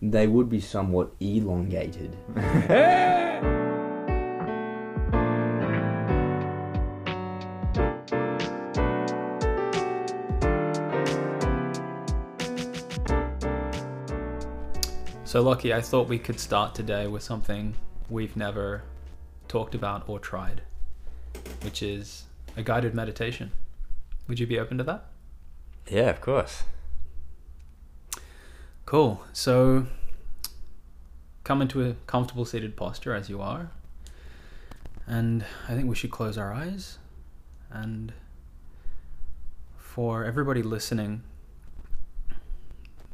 they would be somewhat elongated. So, Lockie, I thought we could start today with something we've never talked about or tried, which is a guided meditation. Would you be open to that? Yeah, of course. Cool. So, come into a comfortable seated posture as you are. And I think we should close our eyes. And for everybody listening,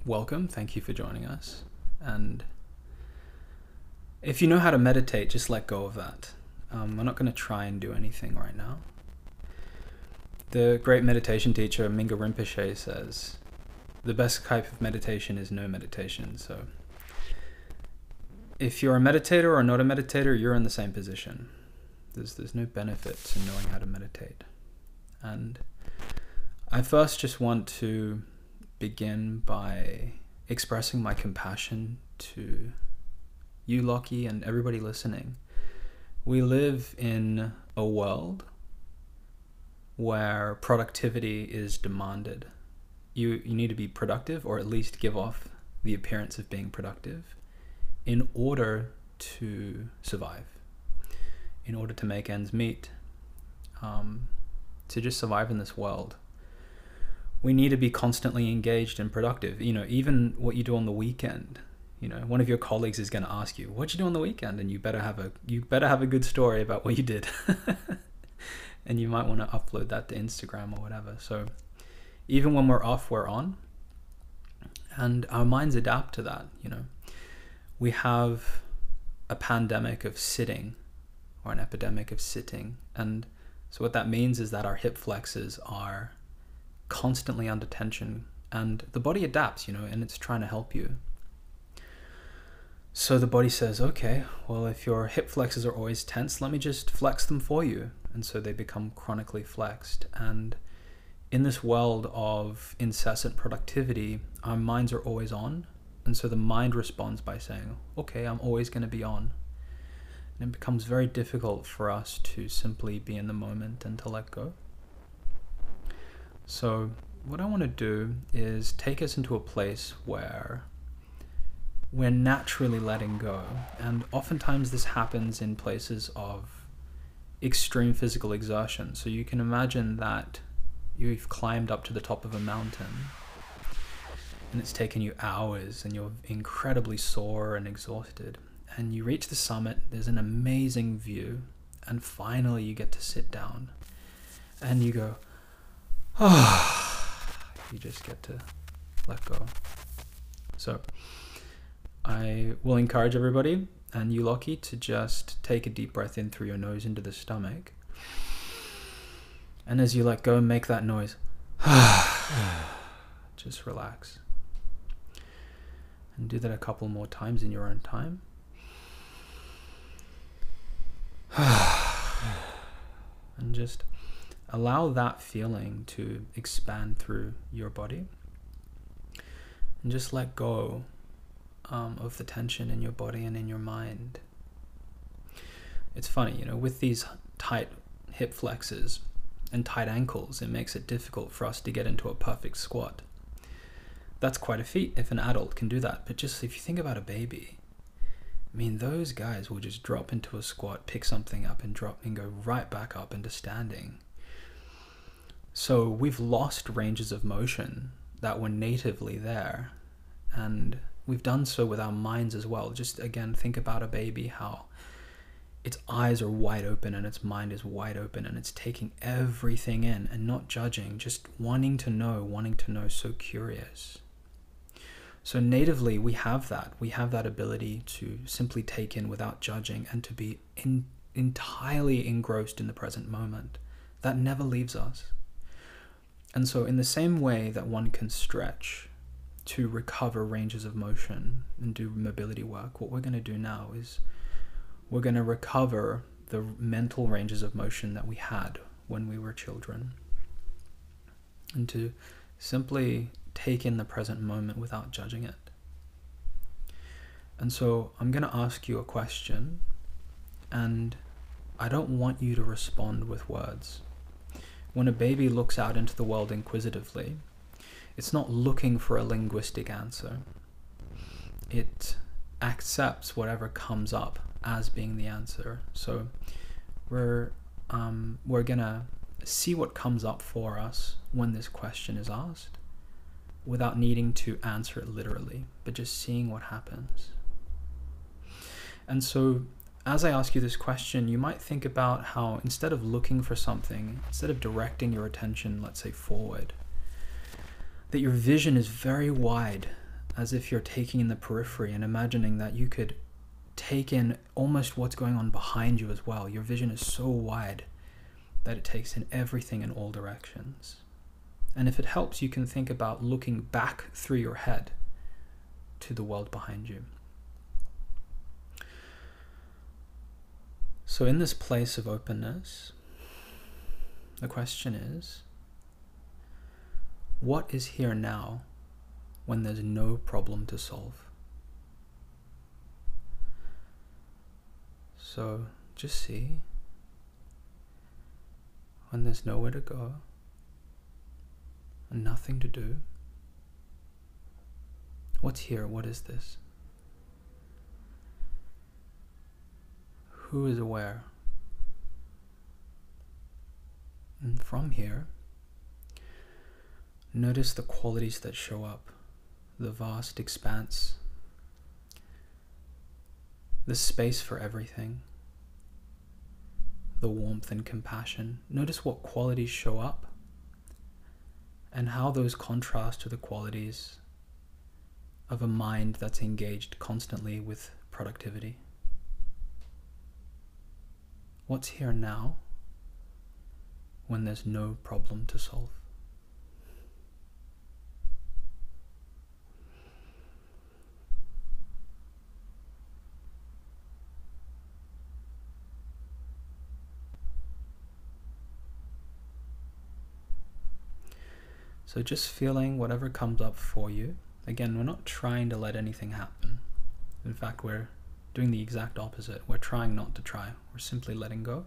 welcome. Thank you for joining us. And if you know how to meditate, just let go of that. Um, I'm not going to try and do anything right now. The great meditation teacher Mingyur Rinpoche says the best type of meditation is no meditation. So if you're a meditator or not a meditator, you're in the same position. There's, there's no benefit to knowing how to meditate. And I first just want to begin by expressing my compassion to you, Lockie, and everybody listening. We live in a world where productivity is demanded. You, you need to be productive or at least give off the appearance of being productive in order to survive, in order to make ends meet, um, to just survive in this world we need to be constantly engaged and productive. You know, even what you do on the weekend. You know, one of your colleagues is going to ask you, "What'd you do on the weekend?" and you better have a you better have a good story about what you did. and you might want to upload that to Instagram or whatever. So, even when we're off, we're on. And our minds adapt to that, you know. We have a pandemic of sitting or an epidemic of sitting. And so what that means is that our hip flexors are constantly under tension and the body adapts, you know, and it's trying to help you. So the body says, okay, well, if your hip flexors are always tense, let me just flex them for you. And so they become chronically flexed. And in this world of incessant productivity, our minds are always on. And so the mind responds by saying, okay, I'm always going to be on. And it becomes very difficult for us to simply be in the moment and to let go. So, what I want to do is take us into a place where we're naturally letting go. And oftentimes, this happens in places of extreme physical exertion. So, you can imagine that you've climbed up to the top of a mountain and it's taken you hours and you're incredibly sore and exhausted. And you reach the summit, there's an amazing view, and finally you get to sit down and you go, ah, you just get to let go. So, I will encourage everybody and you, Lockie to just take a deep breath in through your nose into the stomach. And as you let go, make that noise. just relax. And do that a couple more times in your own time. and just allow that feeling to expand through your body and just let go um, of the tension in your body and in your mind. It's funny, you know, with these tight hip flexors and tight ankles, it makes it difficult for us to get into a perfect squat. That's quite a feat if an adult can do that, but just if you think about a baby, I mean, those guys will just drop into a squat, pick something up, and drop and go right back up into standing. So we've lost ranges of motion that were natively there. And we've done so with our minds as well. Just again, think about a baby, how its eyes are wide open and its mind is wide open and it's taking everything in and not judging, just wanting to know, wanting to know, so curious. So, natively, we have that. We have that ability to simply take in without judging and to be in, entirely engrossed in the present moment. That never leaves us. And so, in the same way that one can stretch to recover ranges of motion and do mobility work, what we're going to do now is we're going to recover the mental ranges of motion that we had when we were children. And to simply take in the present moment without judging it. And so I'm going to ask you a question, and I don't want you to respond with words. When a baby looks out into the world inquisitively, it's not looking for a linguistic answer. It accepts whatever comes up as being the answer. So we're um, we're gonna see what comes up for us when this question is asked, without needing to answer it literally, but just seeing what happens. And so, as I ask you this question, you might think about how instead of looking for something, instead of directing your attention, let's say forward, that your vision is very wide, as if you're taking in the periphery and imagining that you could take in almost what's going on behind you as well. Your vision is so wide that it takes in everything in all directions. And if it helps, you can think about looking back through your head to the world behind you. So, in this place of openness, the question is what is here now when there's no problem to solve? So, just see when there's nowhere to go and nothing to do. What's here? What is this? Who is aware? And from here, notice the qualities that show up the vast expanse, the space for everything, the warmth and compassion. Notice what qualities show up and how those contrast to the qualities of a mind that's engaged constantly with productivity. What's here now when there's no problem to solve? So just feeling whatever comes up for you. Again, we're not trying to let anything happen. In fact, we're doing the exact opposite. We're trying not to try, we're simply letting go.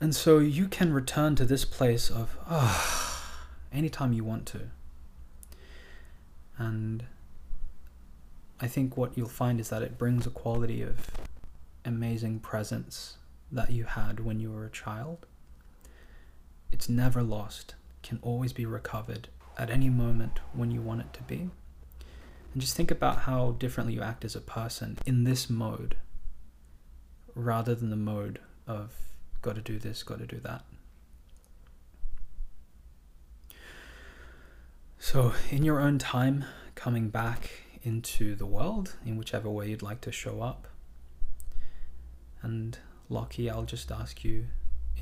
And so you can return to this place of, ah, oh, anytime you want to. And I think what you'll find is that it brings a quality of amazing presence that you had when you were a child. It's never lost, can always be recovered at any moment when you want it to be. And just think about how differently you act as a person in this mode rather than the mode of got to do this, got to do that. So, in your own time, coming back into the world in whichever way you'd like to show up. And Lockie, I'll just ask you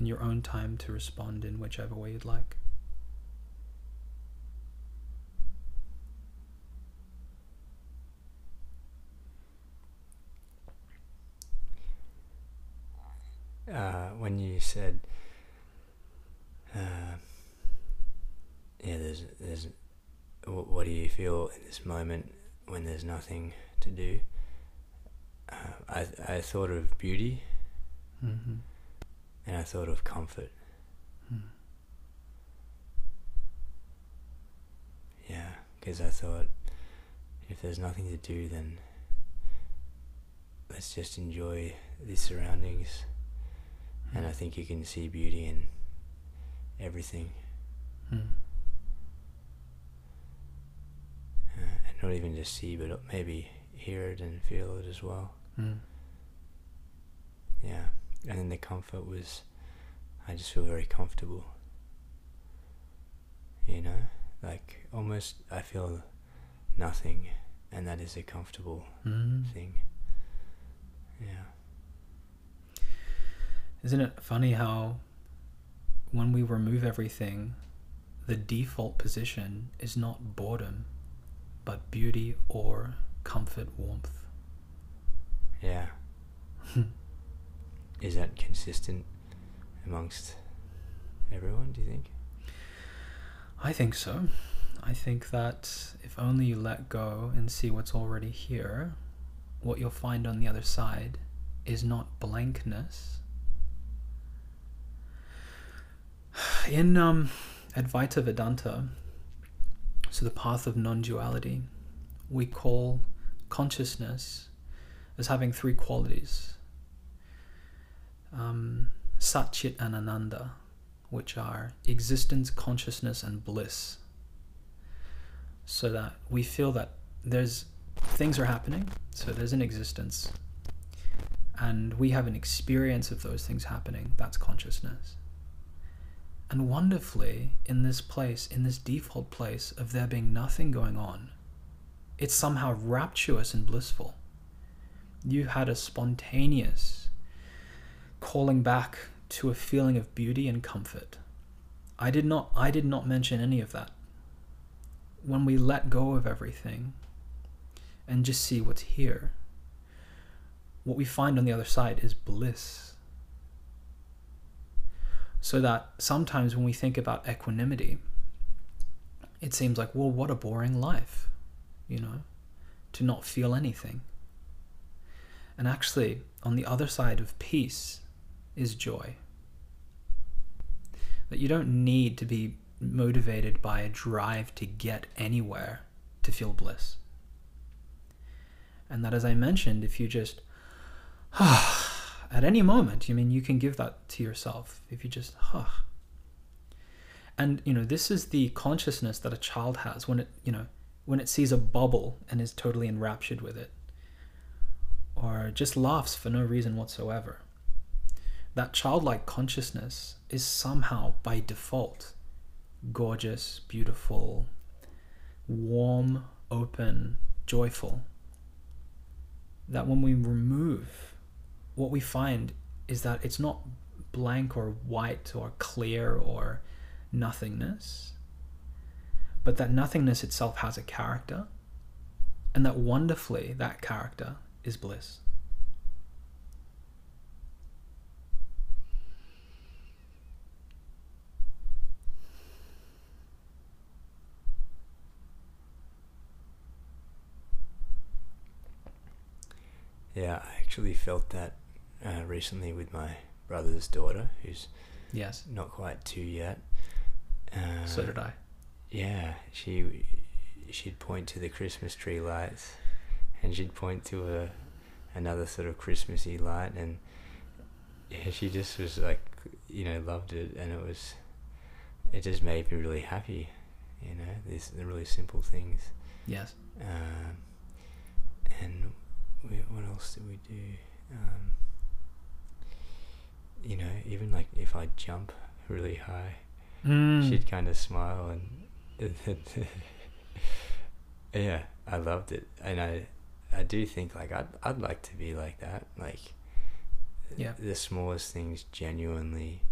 in your own time to respond in whichever way you'd like. uh, when you said, uh, yeah, there's, there's, what do you feel in this moment when there's nothing to do? Uh, I, I thought of beauty, mm-hmm. And I thought of comfort. Mm. Yeah, because I thought if there's nothing to do, then let's just enjoy the surroundings and I think you can see beauty in everything. Mm. Uh, and not even just see, but maybe hear it and feel it as well. Mm. Yeah, and then the comfort was, I just feel very comfortable. You know, like almost I feel nothing, and that is a comfortable mm. thing. Yeah. Isn't it funny how when we remove everything, the default position is not boredom, but beauty or comfort, warmth? Yeah. is that consistent amongst everyone, do you think? I think so. I think that if only you let go and see what's already here, what you'll find on the other side is not blankness. In um, Advaita Vedanta, so the path of non duality, we call consciousness as having three qualities um, Sat Chit and Ananda, which are existence, consciousness, and bliss. So that we feel that there's things are happening, so there's an existence, and we have an experience of those things happening, that's consciousness. And wonderfully, in this place, in this default place of there being nothing going on, it's somehow rapturous and blissful. You had a spontaneous calling back to a feeling of beauty and comfort. I did not I did not mention any of that. When we let go of everything and just see what's here, what we find on the other side is bliss. So that sometimes when we think about equanimity, it seems like, well, what a boring life, you know, to not feel anything. And actually, on the other side of peace is joy. That you don't need to be motivated by a drive to get anywhere to feel bliss. And that, as I mentioned, if you just, at any moment, you mean you can give that to yourself. If you just. And, you know, this is the consciousness that a child has when it, you know, when it sees a bubble and is totally enraptured with it, or just laughs for no reason whatsoever that childlike consciousness is somehow by default gorgeous, beautiful, warm, open, joyful. That when we remove, what we find is that it's not blank or white or clear or nothingness, but that nothingness itself has a character, and that wonderfully that character is bliss. Yeah, I actually felt that uh, recently with my brother's daughter, who's Yes. not quite two yet. Uh, So did I. Yeah, she she'd point to the Christmas tree lights, and she'd point to a another sort of Christmassy light, and yeah, she just was like, you know, loved it, and it was, it just made me really happy, you know, these the really simple things, Yes. um, and we, what else did we do? Um, you know, even like if I jump really high, Mm. she'd kind of smile and yeah i loved it and i i do think like i'd, I'd like to be like that like Yeah. the smallest things genuinely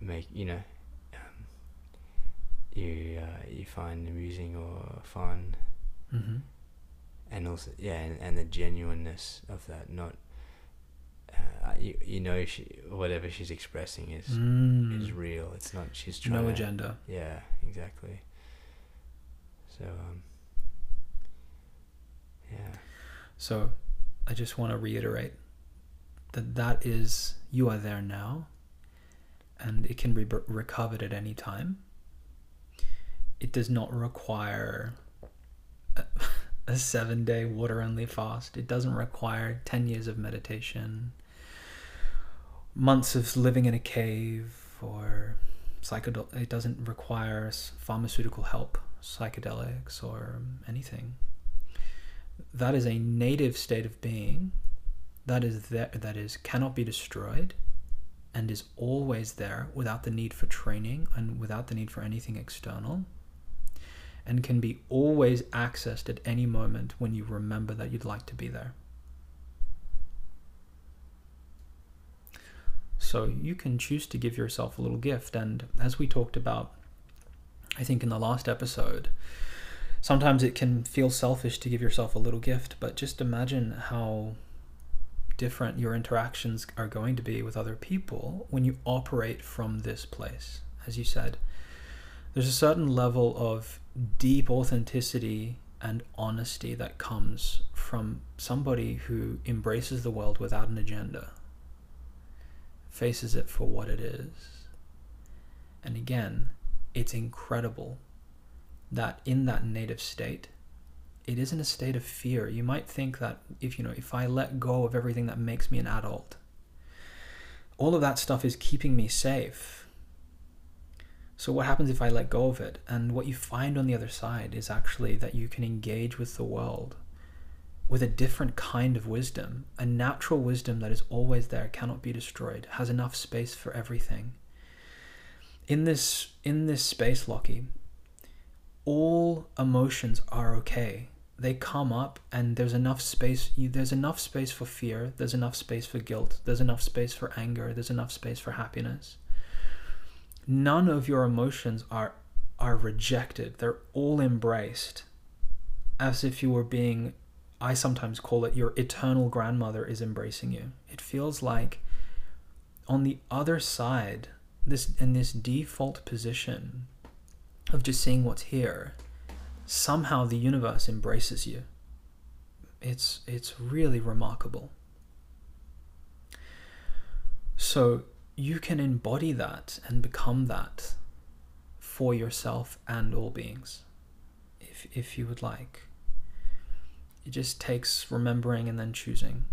make you know um, you uh, you find amusing or fun hmm and also yeah and, and the genuineness of that not uh, you, you know she whatever she's expressing is Mm. is real it's not she's trying No to agenda. yeah, exactly. So, um, yeah, So I just want to reiterate that that is, you are there now and it can be recovered at any time. It does not require a, a seven day water only fast. It doesn't require 10 years of meditation, months of living in a cave, or psychedel. It doesn't require pharmaceutical help, psychedelics, or anything that is a native state of being that is there that is cannot be destroyed and is always there without the need for training and without the need for anything external and can be always accessed at any moment when you remember that you'd like to be there so you can choose to give yourself a little gift and as we talked about i think in the last episode sometimes it can feel selfish to give yourself a little gift, but just imagine how different your interactions are going to be with other people when you operate from this place. As you said, there's a certain level of deep authenticity and honesty that comes from somebody who embraces the world without an agenda, faces it for what it is. And again, it's incredible that in that native state, it isn't a state of fear. You might think that if you know, if I let go of everything that makes me an adult, all of that stuff is keeping me safe. So what happens if I let go of it? And what you find on the other side is actually that you can engage with the world with a different kind of wisdom, a natural wisdom that is always there, cannot be destroyed, has enough space for everything. In this in this space, Lockie, all emotions are okay they come up and there's enough space you, there's enough space for fear there's enough space for guilt there's enough space for anger there's enough space for happiness none of your emotions are are rejected they're all embraced as if you were being i sometimes call it your eternal grandmother is embracing you it feels like on the other side this in this default position of just seeing what's here somehow the universe embraces you. It's it's really remarkable. So you can embody that and become that for yourself and all beings if if you would like. It just takes remembering and then choosing.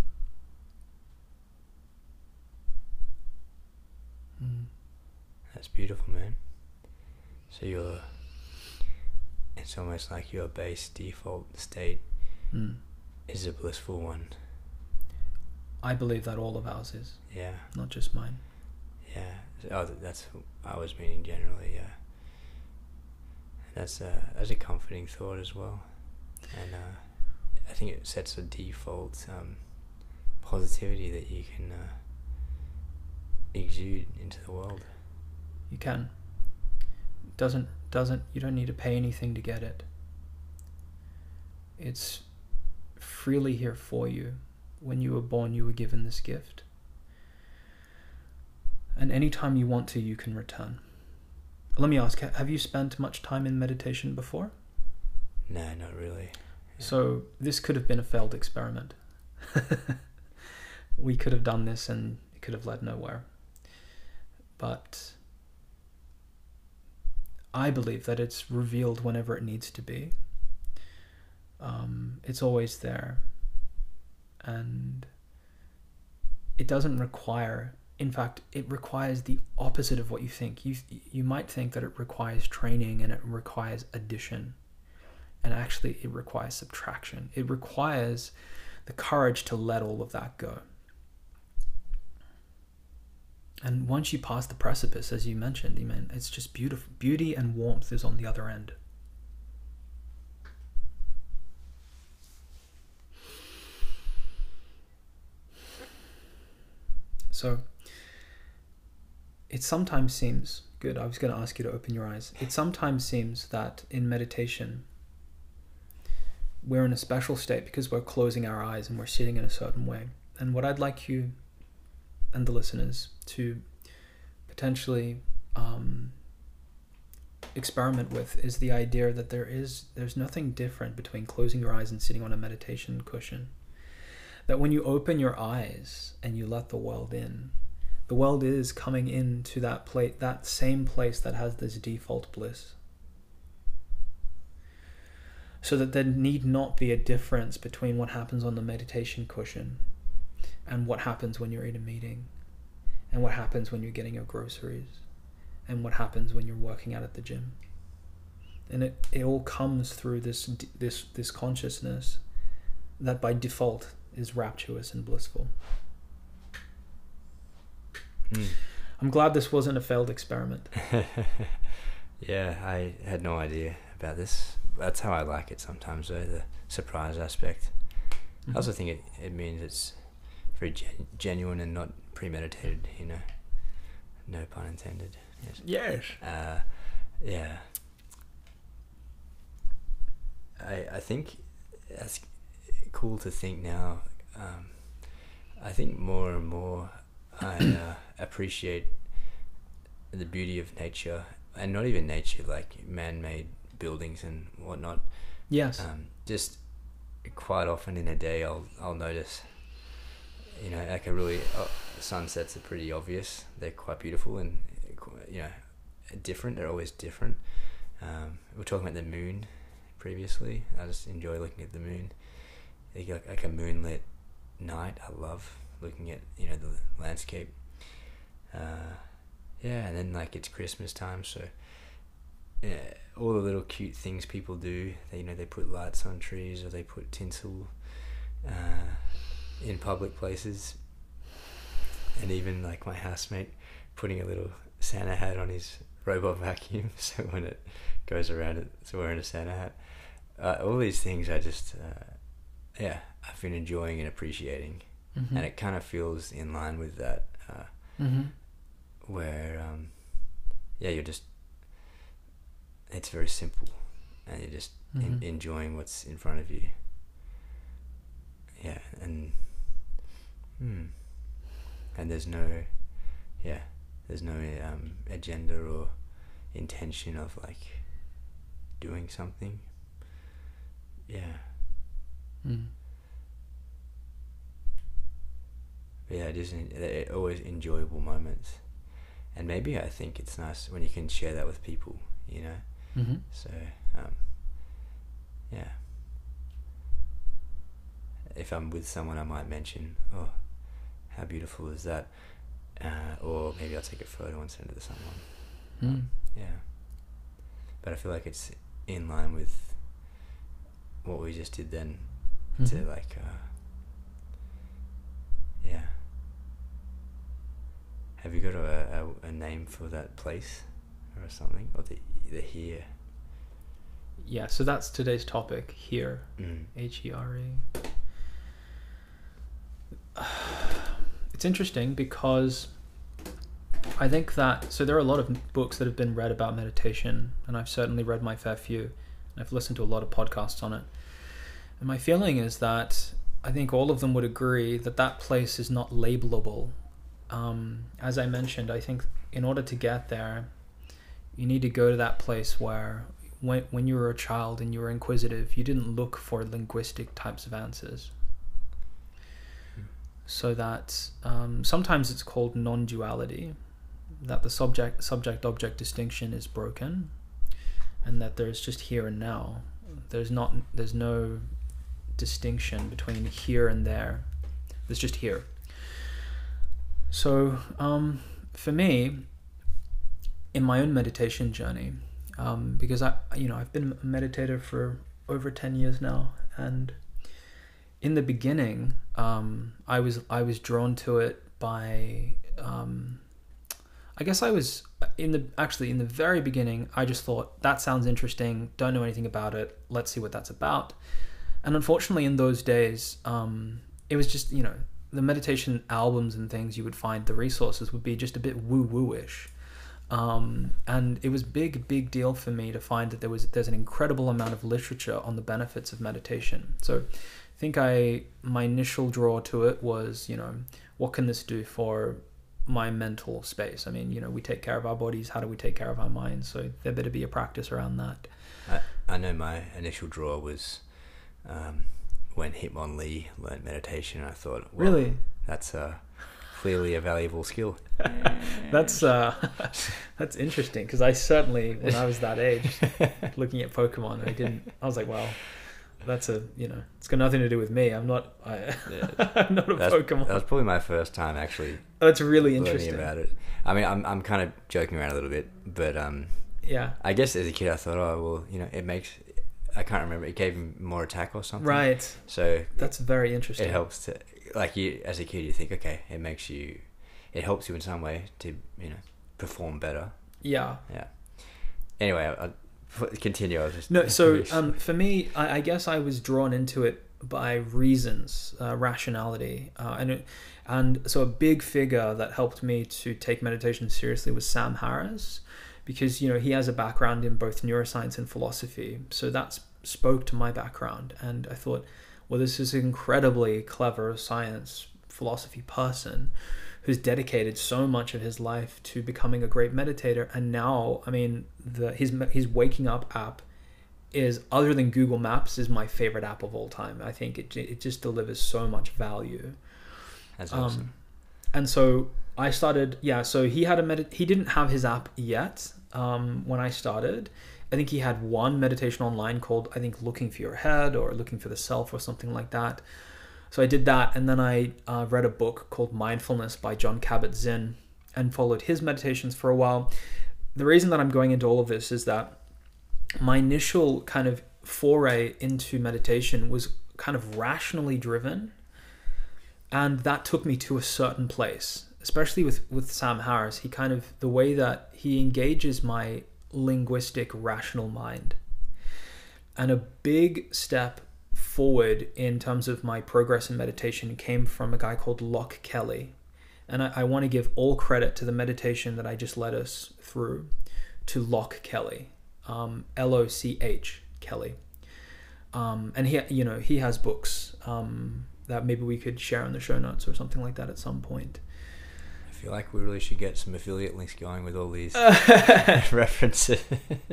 Mm. That's beautiful, man. So you're it's almost like your base default state mm. is a blissful one. I believe that all of ours is. Yeah. Not just mine. Yeah. Oh, that's I was meaning generally. Yeah. That's a that's a comforting thought as well, and uh, I think it sets a default um, positivity that you can uh, exude into the world. You can. Doesn't doesn't you don't need to pay anything to get it. It's freely here for you. When you were born, you were given this gift. And anytime you want to, you can return. Let me ask have you spent much time in meditation before? No, not really. Yeah. So, this could have been a failed experiment. we could have done this and it could have led nowhere. But I believe that it's revealed whenever it needs to be. Um, it's always there. And it doesn't require, in fact, it requires the opposite of what you think. You, you might think that it requires training and it requires addition. And actually, it requires subtraction. It requires the courage to let all of that go. And once you pass the precipice, as you mentioned, mean, it's just beautiful. Beauty and warmth is on the other end. So, it sometimes seems good. I was going to ask you to open your eyes. It sometimes seems that in meditation, we're in a special state because we're closing our eyes and we're sitting in a certain way. And what I'd like you and the listeners to potentially um, experiment with is the idea that there is there's nothing different between closing your eyes and sitting on a meditation cushion that when you open your eyes and you let the world in the world is coming into that plate that same place that has this default bliss so that there need not be a difference between what happens on the meditation cushion and what happens when you're in a meeting, and what happens when you're getting your groceries, and what happens when you're working out at the gym. And it, it all comes through this this this consciousness that by default is rapturous and blissful. Mm. I'm glad this wasn't a failed experiment. yeah, I had no idea about this. That's how I like it sometimes, though, the surprise aspect. Mm-hmm. I also think it, it means it's very gen- genuine and not premeditated. You know, no pun intended. Yes. Yes. Uh, yeah. I I think that's cool to think now. Um, I think more and more I uh, appreciate the beauty of nature, and not even nature, like man-made buildings and whatnot. Yes. Um, just quite often in a day, I'll I'll notice, you know, like a really uh, sunsets are pretty obvious. They're quite beautiful and you know different. They're always different. Um, we are talking about the moon previously. I just enjoy looking at the moon. Like, like a moonlit night, I love looking at you know the landscape. Uh, yeah, and then like it's Christmas time, so yeah, all the little cute things people do. They you know they put lights on trees or they put tinsel uh, in public places, and even like my housemate putting a little Santa hat on his robot vacuum, so when it goes around, it's wearing a Santa hat. Uh, all these things, I just uh, yeah, I've been enjoying and appreciating, Mhm. and it kind of feels in line with that. Uh, Mhm. where um, yeah you're just it's very simple and you're just en- Mhm. enjoying what's in front of you yeah and hmm, and there's no yeah there's no um, agenda or intention of like doing something yeah Mm. But yeah, en- they're always enjoyable moments, and maybe I think it's nice when you can share that with people, you know. Mhm. So um, yeah, if I'm with someone, I might mention, "Oh, how beautiful is that?" Uh, or maybe I'll take a photo and send it to someone. Mm. Yeah, but I feel like it's in line with what we just did then to Mhm. like uh yeah have you got a, a, a name for that place or something or the the here Yeah, so that's today's topic here. mm. H E R E. It's interesting because I think that so there are a lot of books that have been read about meditation, and I've certainly read my fair few, and I've listened to a lot of podcasts on it. And my feeling is that I think all of them would agree that that place is not labelable. Um, as I mentioned, I think in order to get there, you need to go to that place where when, when you were a child and you were inquisitive, you didn't look for linguistic types of answers. So that um, sometimes it's called non-duality, that the subject subject object distinction is broken, and that there's just here and now. There's not there's no distinction between here and there. There's just here. So um, for me, in my own meditation journey, um, because I, you know, I've been a meditator for over ten years now, and in the beginning, um, I was I was drawn to it by, um, I guess I was in the actually in the very beginning. I just thought that sounds interesting. Don't know anything about it. Let's see what that's about. And unfortunately, in those days, um, it was just you know the meditation albums and things you would find the resources would be just a bit woo woo ish. Um, and it was big, big deal for me to find that there was there's an incredible amount of literature on the benefits of meditation. So, I think I my initial draw to it was you know what can this do for my mental space? I mean you know we take care of our bodies. How do we take care of our minds? So there better be a practice around that. I, I know my initial draw was um, when Hitmonlee learned meditation and I thought well, Really, that's uh, clearly a valuable skill that's uh, that's interesting because I certainly when I was that age looking at Pokemon, I didn't. I was like, well, that's a you know, it's got nothing to do with me. I'm not. I, I'm not a That's- Pokemon. that was probably my first time actually that's really interesting. about it I mean I'm, I'm kind of joking around a little bit but um, Yeah. I guess as a kid, I thought, oh well, you know, it makes. I can't remember. It gave him more attack or something. Right. So That's very interesting. it helps to, like you as a kid, you think, okay, it makes you, it helps you in some way to, you know, perform better. Yeah. Yeah. Anyway, I, I continue. I was just No. So um, for me, I, I guess I was drawn into it by reasons, uh, rationality, uh, and it, and so a big figure that helped me to take meditation seriously was Sam Harris, because you know he has a background in both neuroscience and philosophy, so that spoke to my background, and I thought, well, this is an incredibly clever science philosophy person who's dedicated so much of his life to becoming a great meditator and now i mean the his his waking up app is other than Google Maps is my favorite app of all time. I think it it just delivers so much value. That's Um, awesome. and so I started, yeah. So he had a med. He didn't have his app yet um, when I started. I think he had one meditation online called I think Looking for Your Head or Looking for the Self or something like that. So I did that, and then I uh, read a book called Mindfulness by Jon Kabat-Zinn and followed his meditations for a while. The reason that I'm going into all of this is that my initial kind of foray into meditation was kind of rationally driven and that took me to a certain place especially with with sam harris he kind of the way that he engages my linguistic rational mind and a big step forward in terms of my progress in meditation came from a guy called Loch Kelly. And I, I want to give all credit to the meditation that I just led us through to Loch Kelly, um, L O C H Kelly. Um, and he, you know, he has books um, that maybe we could share in the show notes or something like that at some point. I feel like we really should get some affiliate links going with all these references.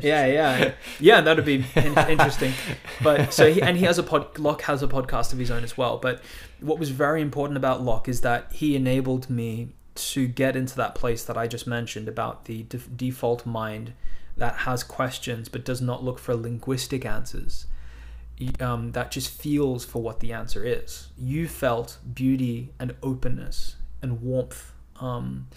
yeah, yeah, yeah. That'd be in- interesting. But so he and he has a pod. Loch has a podcast of his own as well. But what was very important about Loch is that he enabled me to get into that place that I just mentioned about the def- default mind that has questions but does not look for linguistic answers. Um, that just feels for what the answer is. You felt beauty and openness and warmth. Um,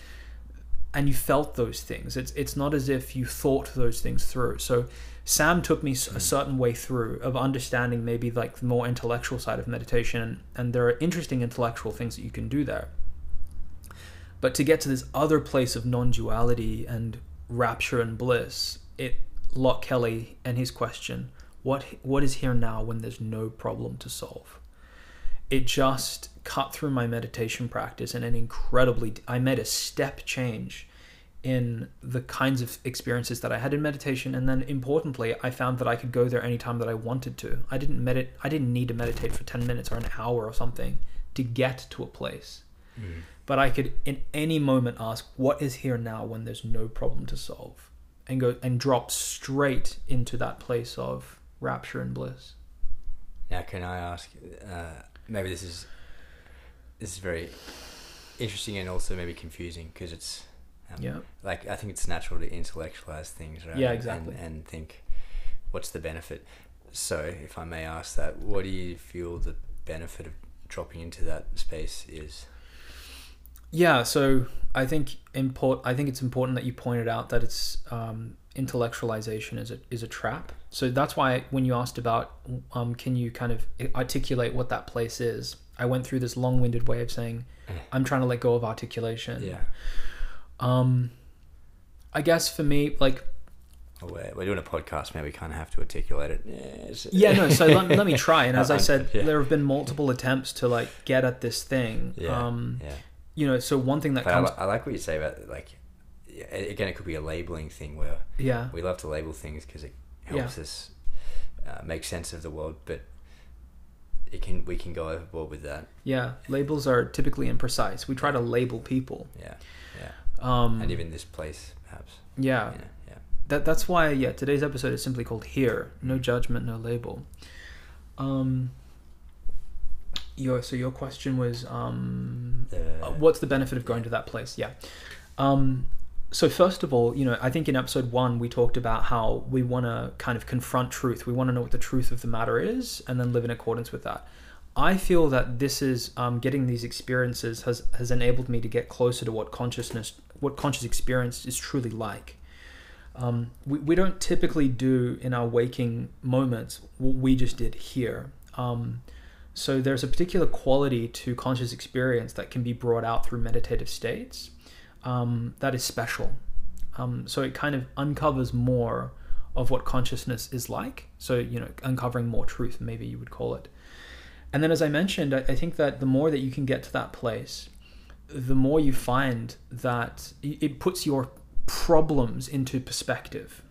and you felt those things. It's it's not as if you thought those things through. So Sam took me a certain way through of understanding maybe like the more intellectual side of meditation, and there are interesting intellectual things that you can do there. But to get to this other place of non-duality and rapture and bliss, it Loch Kelly and his question, what what is here now when there's no problem to solve? It just cut through my meditation practice in an incredibly I made a step change in the kinds of experiences that I had in meditation and then importantly I found that I could go there anytime that I wanted to. I didn't medit I didn't need to meditate for 10 minutes or an hour or something to get to a place. Mm. But I could in any moment ask what is here now when there's no problem to solve and go and drop straight into that place of rapture and bliss. Now, can I ask? Uh, maybe this is is very interesting and also maybe confusing because it's um, Yeah. like I think it's natural to intellectualize things, right? Yeah, And- exactly. And, and think, what's the benefit? So, if I may ask that, what do you feel the benefit of dropping into that space is? Yeah, so I think import. I think it's important that you pointed out that it's um, intellectualization is a is a trap. So that's why when you asked about, um, can you kind of articulate what that place is? I went through this long-winded way of saying, I'm trying to let go of articulation. Yeah, Um, I guess for me, like Well, we're, we're doing a podcast, man. We kind of have to articulate it. Yeah, yeah, no. So let, let me try. And as I Um, said, yeah. there have been multiple attempts to like get at this thing. Yeah, Um, yeah. you know, so one thing that But comes, li- I like what you say about like. yeah, Again, it could be a labeling thing where yeah, we love to label things because it helps us uh, make sense of the world, but it can we can go overboard with that. yeah. Labels are typically imprecise. We try to label people. Yeah, yeah. Um, and even this place, perhaps. yeah, Yeah, yeah. that that's why yeah today's episode is simply called here no judgment no label um your so your question was um The- uh, what's the benefit of going to that place yeah um so first of all you know i think in episode one we talked about how we want to kind of confront truth. We want to know what the truth of the matter is and then live in accordance with that. I feel that this is um, getting these experiences has has enabled me to get closer to what consciousness what conscious experience is truly like. Um, we, we don't typically do in our waking moments what we just did here. Um, so there's a particular quality to conscious experience that can be brought out through meditative states um, that is special. Um, so it kind of uncovers more of what consciousness is like. So, you know, uncovering more truth, maybe you would call it. And then, as I mentioned, I, I think that the more that you can get to that place, the more you find that it puts your problems into perspective.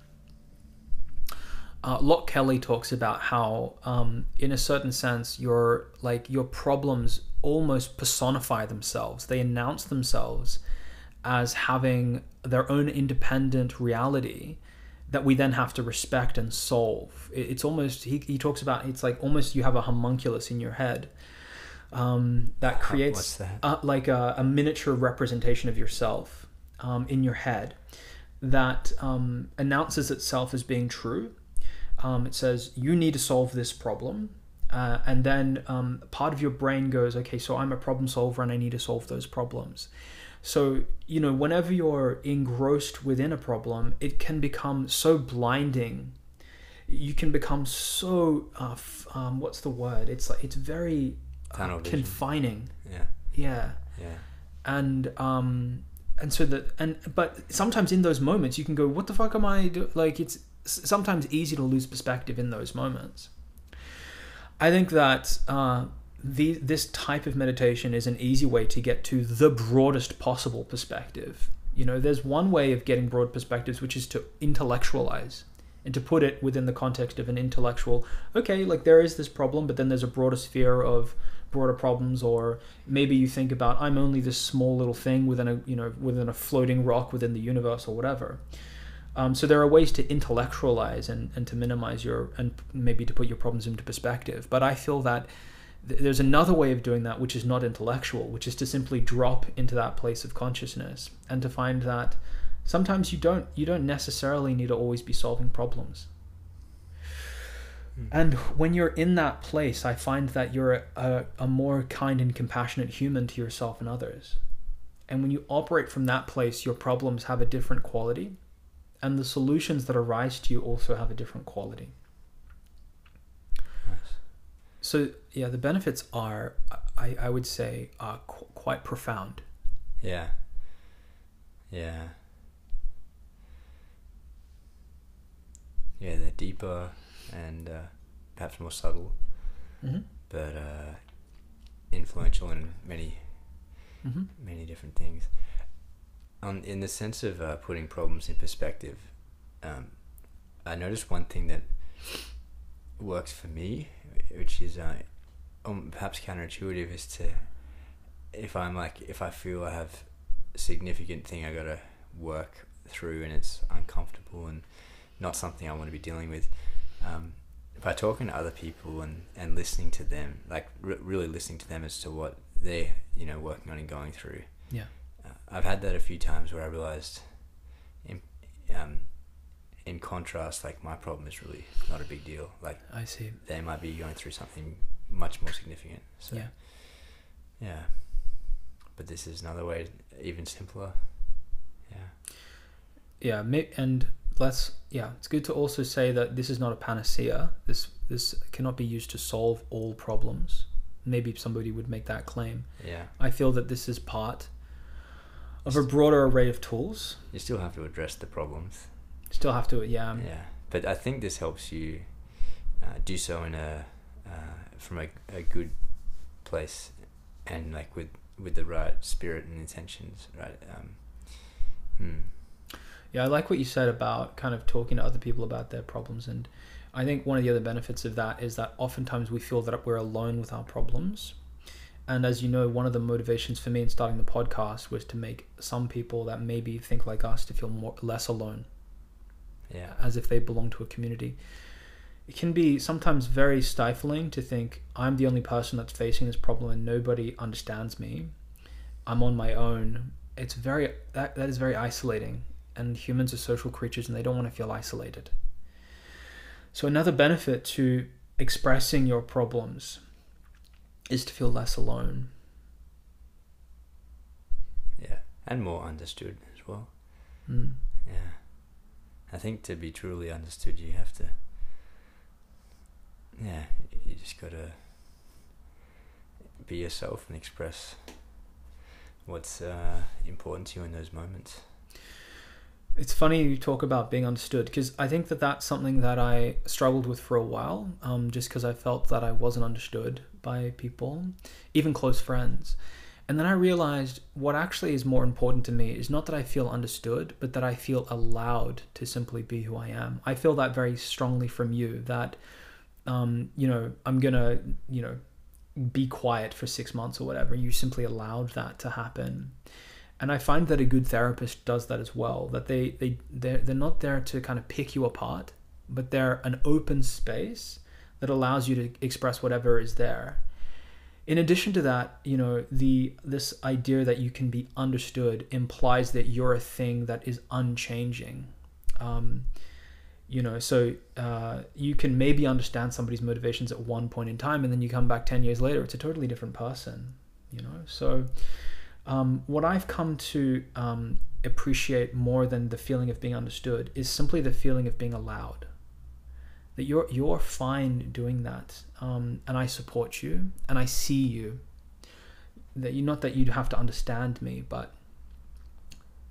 Uh, Kelly talks about how, um, in a certain sense, your like your problems almost personify themselves. They announce themselves as having their own independent reality that we then have to respect and solve. It's almost he, he talks about it's like almost you have a homunculus in your head um, that creates that? uh, like a, a miniature representation of yourself um, in your head that um, announces itself as being true. Um, it says you need to solve this problem, uh, and then um, part of your brain goes, okay, so I'm a problem solver and I need to solve those problems. So you know, whenever you're engrossed within a problem, it can become so blinding. You can become so uh, f- um, what's the word? It's like it's very uh, confining. Yeah, Yeah yeah, and um and so that and but sometimes in those moments you can go what the fuck am i doing? like it's sometimes easy to lose perspective in those moments i think that uh the this type of meditation is an easy way to get to the broadest possible perspective you know there's one way of getting broad perspectives which is to intellectualize and to put it within the context of an intellectual okay like there is this problem but then there's a broader sphere of broader problems or maybe you think about I'm only this small little thing within a you know within a floating rock within the universe or whatever. Um, so there are ways to intellectualize and, and to minimize your and maybe to put your problems into perspective. But I feel that th- there's another way of doing that which is not intellectual, which is to simply drop into that place of consciousness and to find that sometimes you don't you don't necessarily need to always be solving problems. Hmm. And when you're in that place, I find that you're a, a, a more kind and compassionate human to yourself and others. And when you operate from that place, your problems have a different quality, and the solutions that arise to you also have a different quality. So, yeah, the benefits are, I, I would say, are qu- quite profound. yeah, yeah, yeah. They're deeper and uh, perhaps more subtle, Mm-hmm. but uh, influential in many Mm-hmm. many different things. Um, in the sense of uh, putting problems in perspective, um, I noticed one thing that works for me, which is uh, um, perhaps counterintuitive, is to if I'm like if I feel I have a significant thing I gotta work through and it's uncomfortable and not something I want to be dealing with. Um, by talking to other people and, and listening to them, like re- really listening to them as to what they're you know working on and going through. Yeah. Uh, I've had that a few times where I realized, in um, in contrast, like my problem is really not a big deal. Like I see. they might be going through something much more significant. So Yeah. yeah. But this is another way, even simpler. Yeah. Yeah, and let's yeah, it's good to also say that this is not a panacea. This this cannot be used to solve all problems. Maybe somebody would make that claim. Yeah. I feel that this is part of a broader array of tools. You still have to address the problems. Still have to yeah. yeah. But I think this helps you uh, do so in a uh, from a, a good place and like with with the right spirit and intentions, right? Um, hmm. Yeah, I like what you said about kind of talking to other people about their problems. And I think one of the other benefits of that is that oftentimes we feel that we're alone with our problems. And as you know, one of the motivations for me in starting the podcast was to make some people that maybe think like us to feel more less alone, Yeah. as if they belong to a community. It can be sometimes very stifling to think I'm the only person that's facing this problem and nobody understands me. I'm on my own. It's very that, that is very isolating and humans are social creatures and they don't want to feel isolated. So, another benefit to expressing your problems is to feel less alone. Yeah. And more understood as well. Mm. Yeah. I think to be truly understood, you have to. Yeah, you just gotta be yourself and express what's uh, important to you in those moments. It's funny you talk about being understood because I think that that's something that I struggled with for a while, um, just because I felt that I wasn't understood by people, even close friends. And then I realized what actually is more important to me is not that I feel understood, but that I feel allowed to simply be who I am. I feel that very strongly from you that, um, you know, I'm gonna, you know, be quiet for six months or whatever. You simply allowed that to happen. and I find that a good therapist does that as well. That they they they're, they're not there to kind of pick you apart, but they're an open space that allows you to express whatever is there. In addition to that, you know, the this idea that you can be understood implies that you're a thing that is unchanging. Um, you know, so uh, you can maybe understand somebody's motivations at one point in time, and then you come back ten years later, it's a totally different person. You know, so um, what I've come to um, appreciate more than the feeling of being understood is simply the feeling of being allowed. That you're you're fine doing that, um, and I support you, and I see you. That you not that you'd have to understand me, but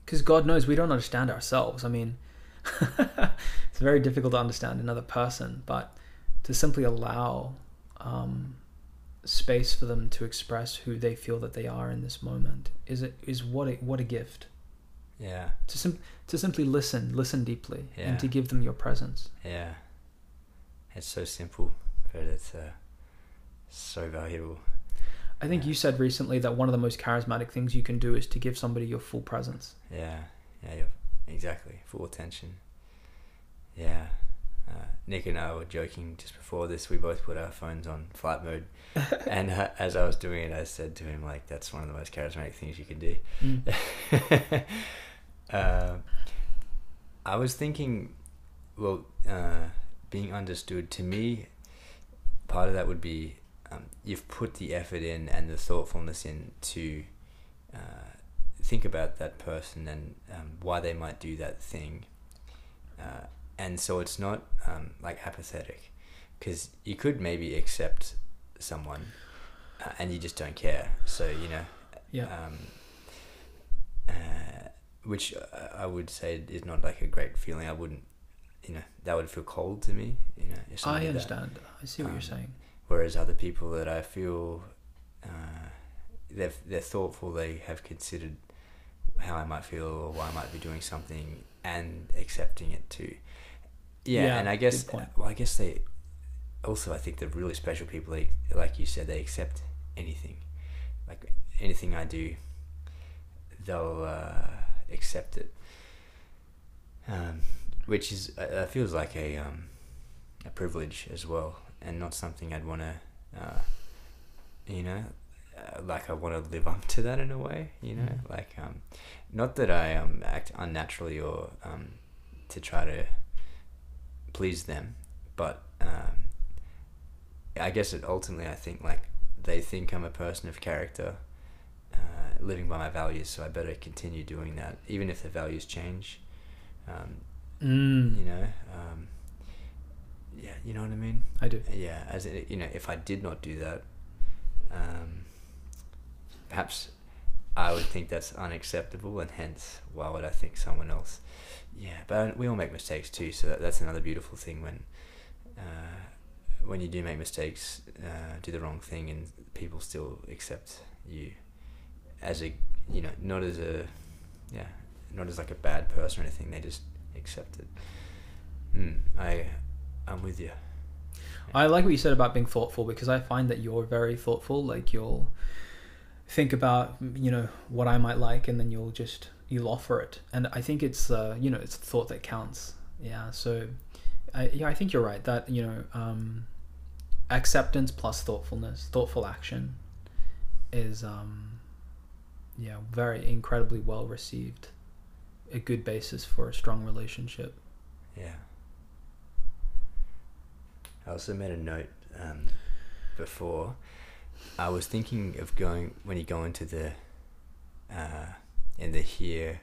because God knows we don't understand ourselves. I mean, it's very difficult to understand another person, but to simply allow um, space for them to express who they feel that they are in this moment is it is what a what a gift Yeah. to sim- to simply listen listen deeply Yeah. and to give them your presence Yeah. It's so simple, but it's uh, so valuable. i think Yeah. you said recently that one of the most charismatic things you can do is to give somebody your full presence Yeah. Yeah. yeah. Exactly. Full attention. Yeah. Uh, Nick and I were joking just before this. We both put our phones on flight mode, and uh, as I was doing it, I said to him, "Like that's one of the most charismatic things you can do." Mm. Um I was thinking, well, uh, being understood to me, part of that would be um, you've put the effort in and the thoughtfulness in to uh, think about that person and um, why they might do that thing. Uh, and so it's not um, like apathetic because you could maybe accept someone uh, and you just don't care. So, you know, yeah um, uh, which I- I would say is not like a great feeling. I wouldn't, you know, that would feel cold to me. You know, i somebody did that. understand i see what um, you're saying Whereas other people that I feel uh, they're they're thoughtful, they have considered how I might feel or why I might be doing something and accepting it too. Yeah, Yeah, and I guess well, I guess they also I think the really special people, they, like you said, they accept anything. Like anything I do, they'll uh, accept it. Um, which is uh, feels like a um, a privilege as well, and not something I'd want to, uh, you know, uh, like I want to live up to that in a way, you know, Mm. like um, not that I um act unnaturally or um to try to please them, but um, I guess it ultimately I think like they think I'm a person of character, uh, living by my values, so I better continue doing that, even if the values change. Um, mm, you know, um, yeah, you know what I mean. i do Yeah, as it, you know, if I did not do that, um, perhaps I would think that's unacceptable, and hence why would I think someone else? Yeah, but we all make mistakes too, so that, that's another beautiful thing when uh, when you do make mistakes, uh, do the wrong thing, and people still accept you as a you know not as a yeah not as like a bad person or anything. They just accept it. Mm, I I'm with you. I like what you said about being thoughtful because I find that you're very thoughtful. Like you'll think about you know what I might like, and then you'll just you'll offer it. And I think it's uh, you know it's thought that counts. Yeah. So I, yeah, I think you're right that you know um, acceptance plus thoughtfulness, thoughtful action, is um, yeah very incredibly well received. A good basis for a strong relationship. Yeah. I also made a note um, before. I was thinking of going when you go into the uh, in the here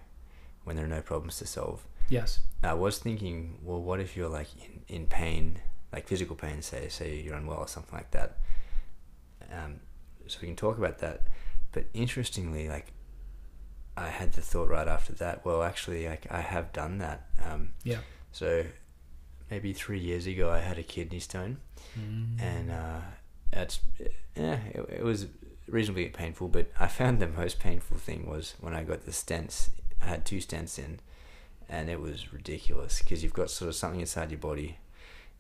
when there are no problems to solve. Yes. I was thinking, well, what if you're like in, in pain, like physical pain, say, say you're unwell or something like that. Um, so we can talk about that. But interestingly, like I had the thought right after that. Well, actually, like I have done that. Um, Yeah. so maybe three years ago, I had a kidney stone, Mm. and uh, it's yeah, it, it was reasonably painful. But I found the most painful thing was when I got the stents. I had two stents in, and it was ridiculous because you've got sort of something inside your body,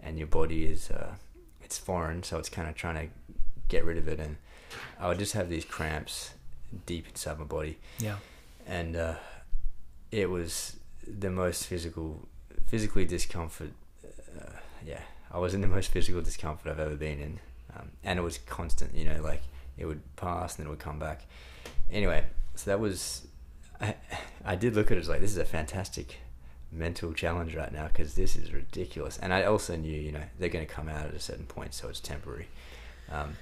and your body is uh, it's foreign, so it's kind of trying to get rid of it, and I would just have these cramps deep inside my body, yeah. And uh, it was the most physical, physically discomfort. Uh, yeah, I was in the most physical discomfort I've ever been in, um, and it was constant. You know, like it would pass and then it would come back. Anyway, so that was. I, I did look at it as like this is a fantastic mental challenge right now because this is ridiculous, and I also knew you know they're going to come out at a certain point, so it's temporary. Um,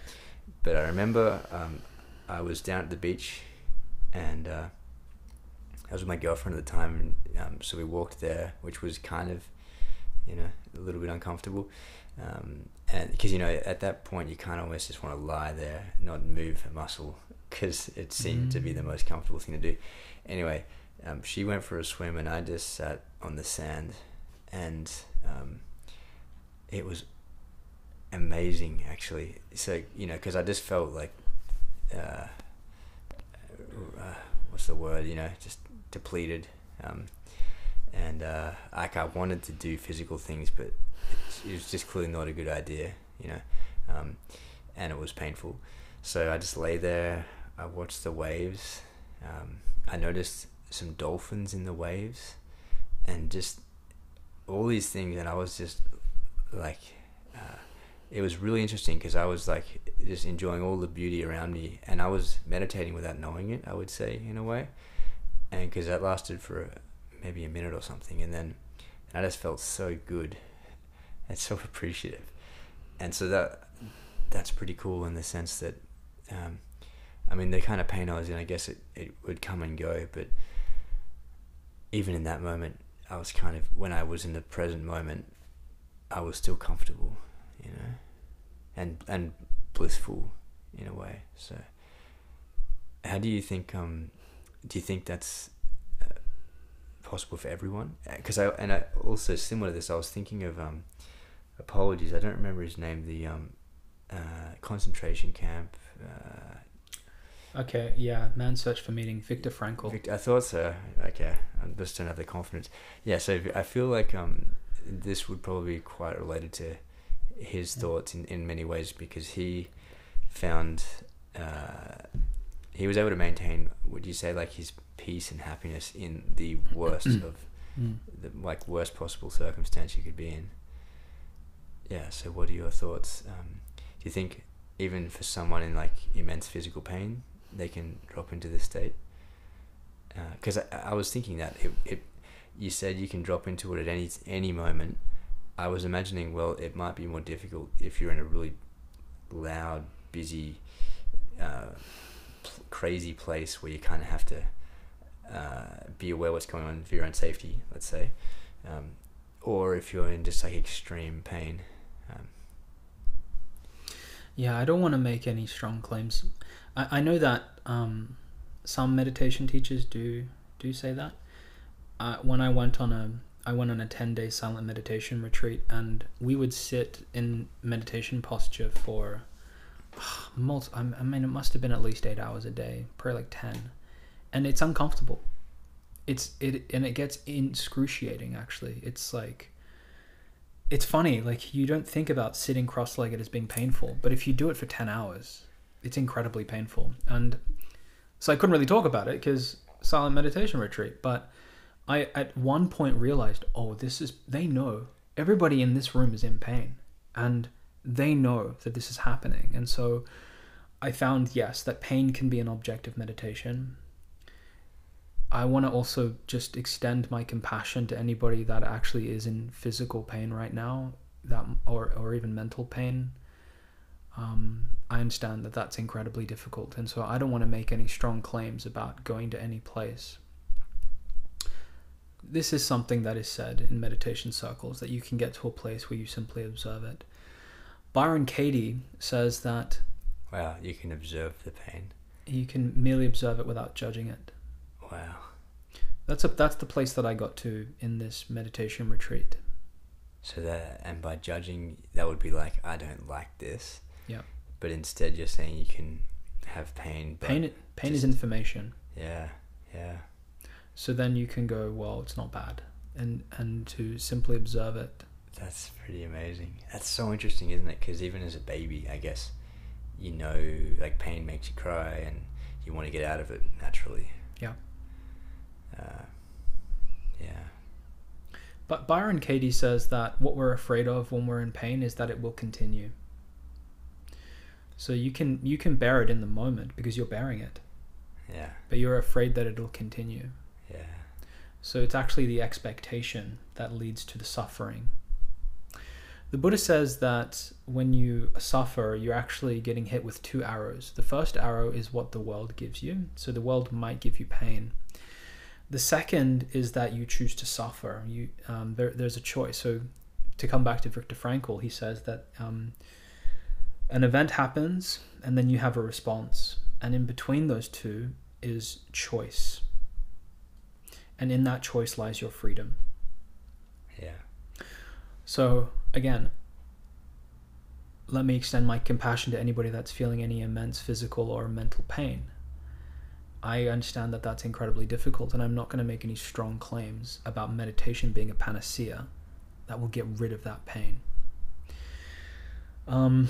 but I remember um, I was down at the beach, and uh, I was with my girlfriend at the time, and um, so we walked there, which was kind of, you know, a little bit uncomfortable, um, and because you know at that point you kind of almost just want to lie there, not move a muscle, because it seemed mm. to be the mm. most comfortable thing to do. Anyway, um, she went for a swim, and I just sat on the sand, and um, it was amazing actually. So you know, because I just felt like, uh, uh, what's the word? You know, just depleted, um, and uh, like I wanted to do physical things, but it was just clearly not a good idea. You know, um, and it was painful. So I just lay there. I watched the waves. Um, I noticed some dolphins in the waves, and just all these things, and I was just like it was really interesting because I was like just enjoying all the beauty around me, and I was meditating without knowing it. I would say in a way, and because that lasted for maybe a minute or something, and then and I just felt so good and so appreciative, and so that that's pretty cool in the sense that, um, I mean, the kind of pain I was in, I guess it it would come and go, but even in that moment, I was kind of when I was in the present moment, I was still comfortable, you know and and blissful in a way. So, how do you think? Um, do you think that's uh, possible for everyone? Because uh, I and I also similar to this, I was thinking of um, apologies. I don't remember his name. The um, uh, concentration camp. Uh, okay, yeah, man Search for Meaning, Viktor Frankl. Victor, I thought so. Okay, I just don't have the confidence. Yeah, so I feel like um, this would probably be quite related to his thoughts in, in many ways because he found uh, he was able to maintain would you say like his peace and happiness in the worst of mm. the like worst possible circumstance you could be in. Yeah so what are your thoughts? Um, do you think even for someone in like immense physical pain they can drop into this state? Because uh, I, I was thinking that it, it you said you can drop into it at any any moment. I was imagining, well, it might be more difficult if you're in a really loud, busy, uh, crazy place where you kind of have to uh, be aware what's going on for your own safety, let's say, um, or if you're in just like extreme pain. Um, yeah, I don't want to make any strong claims. I, I know that um, some meditation teachers do do say that. Uh, when I went on a I went on a 10 day silent meditation retreat and we would sit in meditation posture for multi, I mean, it must have been at least eight hours a day, probably like 10. And it's uncomfortable. It's, it, and it gets excruciating actually. It's like, it's funny, like you don't think about sitting cross legged as being painful, but if you do it for 10 hours, it's incredibly painful. And so I couldn't really talk about it because silent meditation retreat, but I at one point realized, oh, this is they know everybody in this room is in pain, and they know that this is happening, and so I found yes that pain can be an object of meditation. I want to also just extend my compassion to anybody that actually is in physical pain right now, that or or even mental pain. Um, I understand that that's incredibly difficult, and so I don't want to make any strong claims about going to any place this is something that is said in meditation circles that you can get to a place where you simply observe it. Byron Katie says that. Wow, you can observe the pain. You can merely observe it without judging it. Wow. That's a that's the place that I got to in this meditation retreat. So that and by judging, that would be like I don't like this. Yeah. But instead, you're saying you can have pain. pain pain just, is information. Yeah. Yeah. So then you can go, well, it's not bad, and and to simply observe it. That's pretty amazing. That's so interesting, isn't it? Because even as a baby, I guess, you know, like pain makes you cry, and you want to get out of it naturally. Yeah. Uh, yeah. But Byron Katie says that what we're afraid of when we're in pain is that it will continue. So you can you can bear it in the moment because you're bearing it, Yeah. but you're afraid that it'll continue. Yeah. So it's actually the expectation that leads to the suffering. The Buddha says that when you suffer, you're actually getting hit with two arrows. The first arrow is what the world gives you, so the world might give you pain. The second is that you choose to suffer. You um, there, there's a choice. So to come back to Viktor Frankl, he says that um, an event happens and then you have a response, and in between those two is choice and in that choice lies your freedom. Yeah. So, again, let me extend my compassion to anybody that's feeling any immense physical or mental pain. I understand that that's incredibly difficult, and I'm not going to make any strong claims about meditation being a panacea that will get rid of that pain. Um,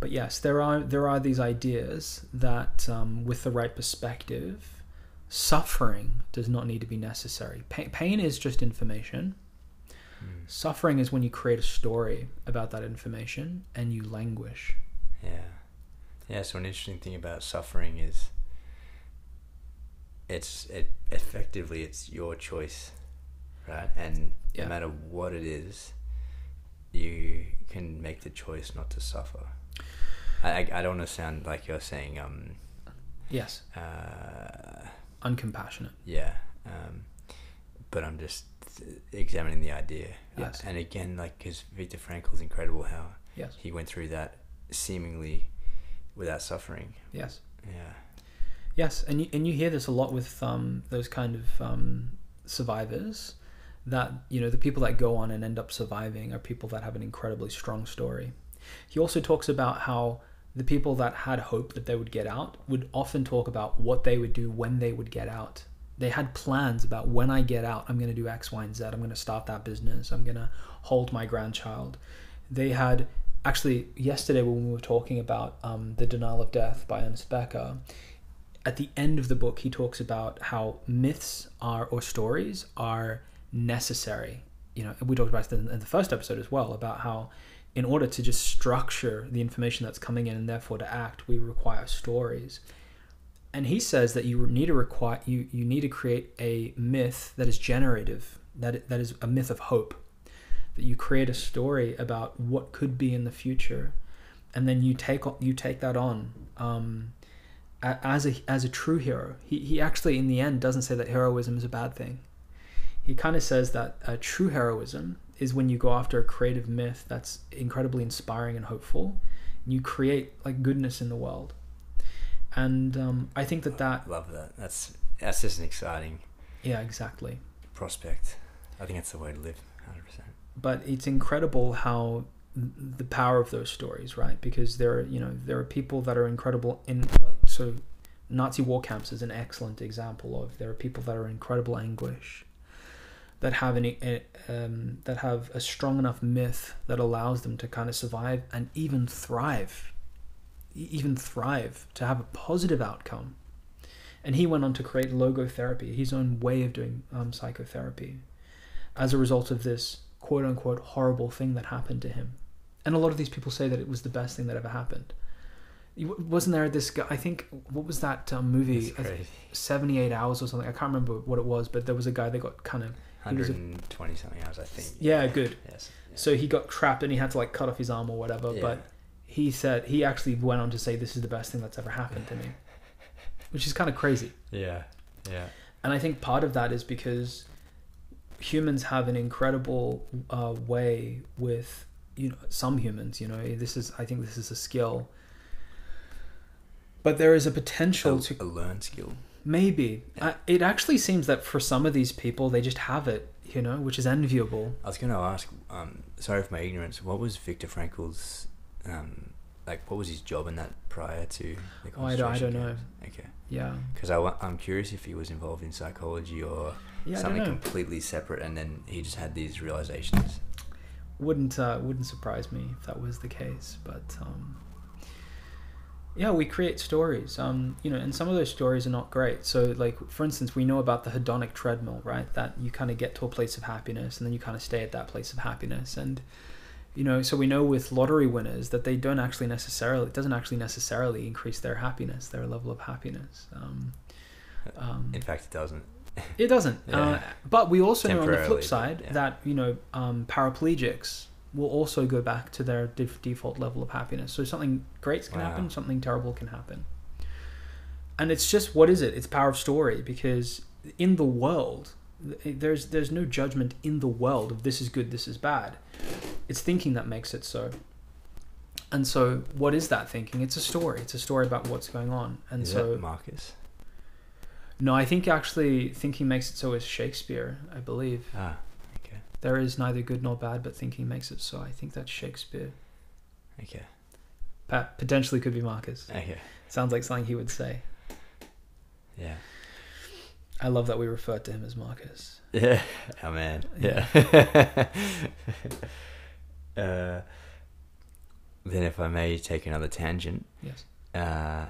but yes, there are there are these ideas that, um, with the right perspective, suffering does not need to be necessary. Pain, pain is just information. Mm. Suffering is when you create a story about that information and you languish. Yeah. Yeah, so an interesting thing about suffering is it's it effectively it's your choice. Right? And Yeah. no matter what it is, you can make the choice not to suffer. I, I, I don't want to sound like you're saying um Yes, uh uncompassionate. yeah um but I'm just examining the idea Uh, and again like because Viktor Frankl's incredible how Yes, he went through that seemingly without suffering yes, yeah yes. And you, and you hear this a lot with um, those kind of um, survivors. That you know, the people that go on and end up surviving are people that have an incredibly strong story. He also talks about how the people that had hope that they would get out would often talk about what they would do when they would get out. They had plans about when I get out, I'm going to do X, Y, and Z. I'm going to start that business. I'm going to hold my grandchild. They had actually yesterday when we were talking about um, the denial of death by Ernest Becker. At the end of the book, he talks about how myths are or stories are necessary. You know, we talked about in in the first episode as well about how in order to just structure the information that's coming in and therefore to act, we require stories. And he says that you need to require you, you need to create a myth that is generative, that that is a myth of hope. That you create a story about what could be in the future, and then you take you take that on um, as a as a true hero. He he actually in the end doesn't say that heroism is a bad thing. He kind of says that true heroism is when you go after a creative myth that's incredibly inspiring and hopeful. And you create like goodness in the world. And um, I think that that love that that's that's just an exciting yeah exactly. prospect I think that's the way to live 100% But it's incredible how the power of those stories, right? Because there are you know there are people that are incredible in so Nazi war camps is an excellent example of there are people that are incredible anguish that have an a, um, that have a strong enough myth that allows them to kind of survive and even thrive, even thrive to have a positive outcome. And he went on to create logotherapy, his own way of doing um, psychotherapy, as a result of this quote unquote horrible thing that happened to him. And a lot of these people say that it was the best thing that ever happened. Wasn't there this guy? I think what was that um, movie? It's I th- crazy. 78 hours or something. I can't remember what it was, but there was a guy that got kind of He 120 something hours I think yeah good. yes yeah. So he got trapped and he had to like cut off his arm or whatever. Yeah. But he said he actually went on to say this is the best thing that's ever happened to me, which is kind of crazy. yeah yeah And I think part of that is because humans have an incredible uh, way with you know some humans. You know this is I think this is a skill. But there is a potential a, to a learned skill maybe. Yeah. Uh, it actually seems that for some of these people, they just have it. You know, which is enviable. I was going to ask um sorry for my ignorance what was Viktor Frankl's um like what was his job in that prior to the Oh, I don't- I don't know. okay. Yeah. because I I'm curious if he was involved in psychology or Yeah, something completely separate and then he just had these realizations. Wouldn't uh, wouldn't surprise me if that was the case but um, yeah we create stories um you know and some of those stories are not great. So like for instance we know about the hedonic treadmill right? That you kind of get to a place of happiness and then you kind of stay at that place of happiness and you know so we know with lottery winners that they don't actually necessarily it doesn't actually necessarily increase their happiness their level of happiness um, um, In fact, it doesn't. it doesn't Yeah. uh, but we also know on the flip side yeah. that you know um, paraplegics will also go back to their def- default level of happiness so something great can Wow. happen something terrible can happen and it's just what is it it's power of story because in the world there's there's no judgment in the world of this is good this is bad. It's thinking that makes it so. And so what is that thinking? It's a story. It's a story about what's going on. And Is so Marcus? no i think actually thinking makes it so is shakespeare i believe. Ah, okay, there is neither good nor bad but thinking makes it so. I think that's shakespeare. Okay, Pa- potentially could be marcus. Okay. sounds like something he would say. Yeah. I love that we refer to him as marcus Yeah. Oh man. Yeah. uh, then, if I may take another tangent, yes uh,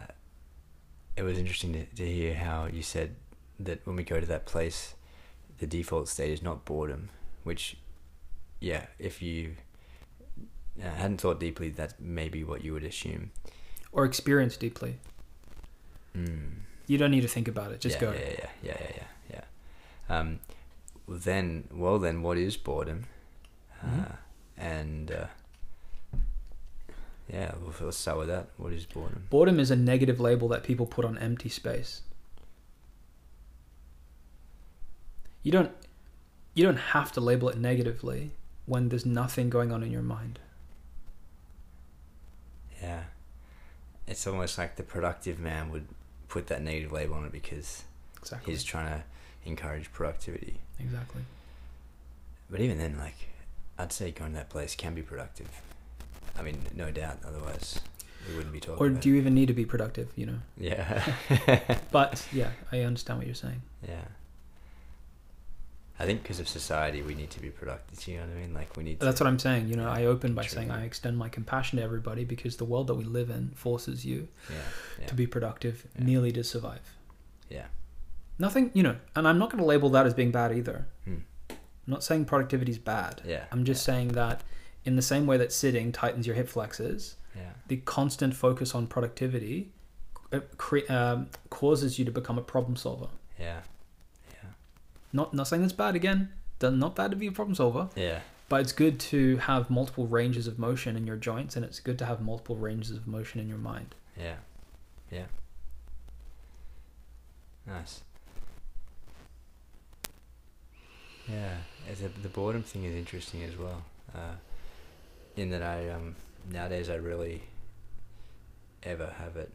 it was interesting to, to hear how you said that when we go to that place, the default state is not boredom, which, yeah, if you uh, hadn't thought deeply, that's maybe what you would assume. or experience deeply Mm. You don't need to think about it just yeah, go Yeah, yeah, yeah, yeah, yeah, yeah. Um, then, well, then, what is boredom? Mhm. Uh, and uh, yeah, well, let's start with that. What is boredom? boredom is a negative label that people put on empty space you don't you don't have to label it negatively when there's nothing going on in your mind Yeah, it's almost like the productive man would put that negative label on it because exactly he's trying to encourage productivity. exactly But even then, like, I'd say going to that place can be productive. I mean, no doubt. Otherwise, we wouldn't be talking. or do you even need to be productive you know. Yeah. but yeah i understand what you're saying Yeah. I think because of society, we need to be productive. You know what I mean? Like we need. That's what I'm saying. You know, I open by saying I extend my compassion to everybody because the world that we live in forces you Yeah. Yeah. to be productive Yeah. merely to survive. yeah. Nothing, you know, and I'm not going to label that as being bad either. Hmm. I'm not saying productivity is bad. Yeah. I'm just saying that in the same way that sitting tightens your hip flexors, Yeah. the constant focus on productivity uh, cre- um, causes you to become a problem solver. Yeah. Not not saying that's bad again. Not bad to be a problem solver. Yeah. But it's good to have multiple ranges of motion in your joints, and it's good to have multiple ranges of motion in your mind. Yeah. Yeah. Nice. Yeah, as the boredom thing is interesting as well. Uh, in that I um nowadays I really ever have it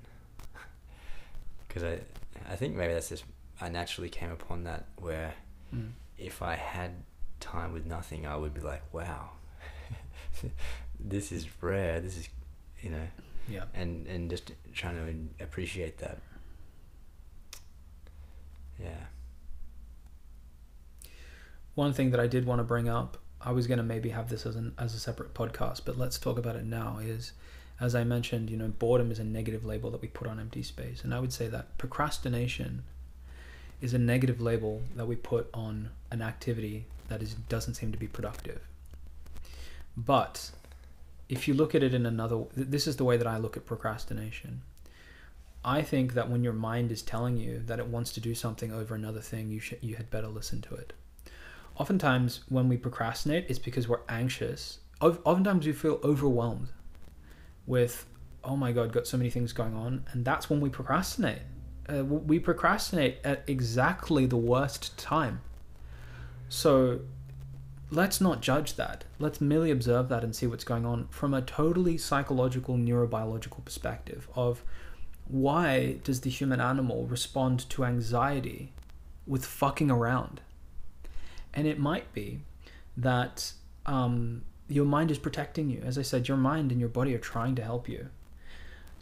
because I I think maybe that's just I naturally came upon that where Mm. if I had time with nothing I would be like wow this is rare this is you know Yeah. and and just trying to appreciate that. Yeah. One thing that I did want to bring up, I was going to maybe have this as an as a separate podcast, but let's talk about it now. Is as I mentioned, you know, boredom is a negative label that we put on empty space, and I would say that procrastination is a negative label that we put on an activity that is doesn't seem to be productive. But if you look at it in another, th- this is the way that I look at procrastination. I think that when your mind is telling you that it wants to do something over another thing, you should you had better listen to it oftentimes when we procrastinate it's because we're anxious Of- oftentimes we feel overwhelmed with oh my god got so many things going on and that's when we procrastinate uh, we procrastinate at exactly the worst time so let's not judge that let's merely observe that and see what's going on from a totally psychological neurobiological perspective of why does the human animal respond to anxiety with fucking around and it might be that um, your mind is protecting you. As I said, your mind and your body are trying to help you.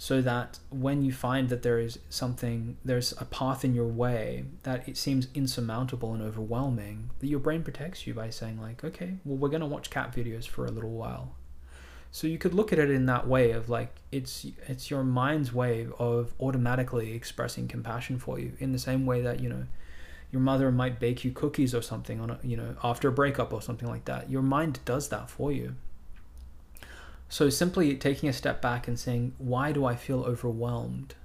So that when you find that there is something, there's a path in your way that it seems insurmountable and overwhelming, that your brain protects you by saying, like, okay, well, we're going to watch cat videos for a little while. So you could look at it in that way of like it's it's your mind's way of automatically expressing compassion for you in the same way that you know your mother might bake you cookies or something on a, you know after a breakup or something like that. Your mind does that for you. So simply taking a step back and saying, why do I feel overwhelmed?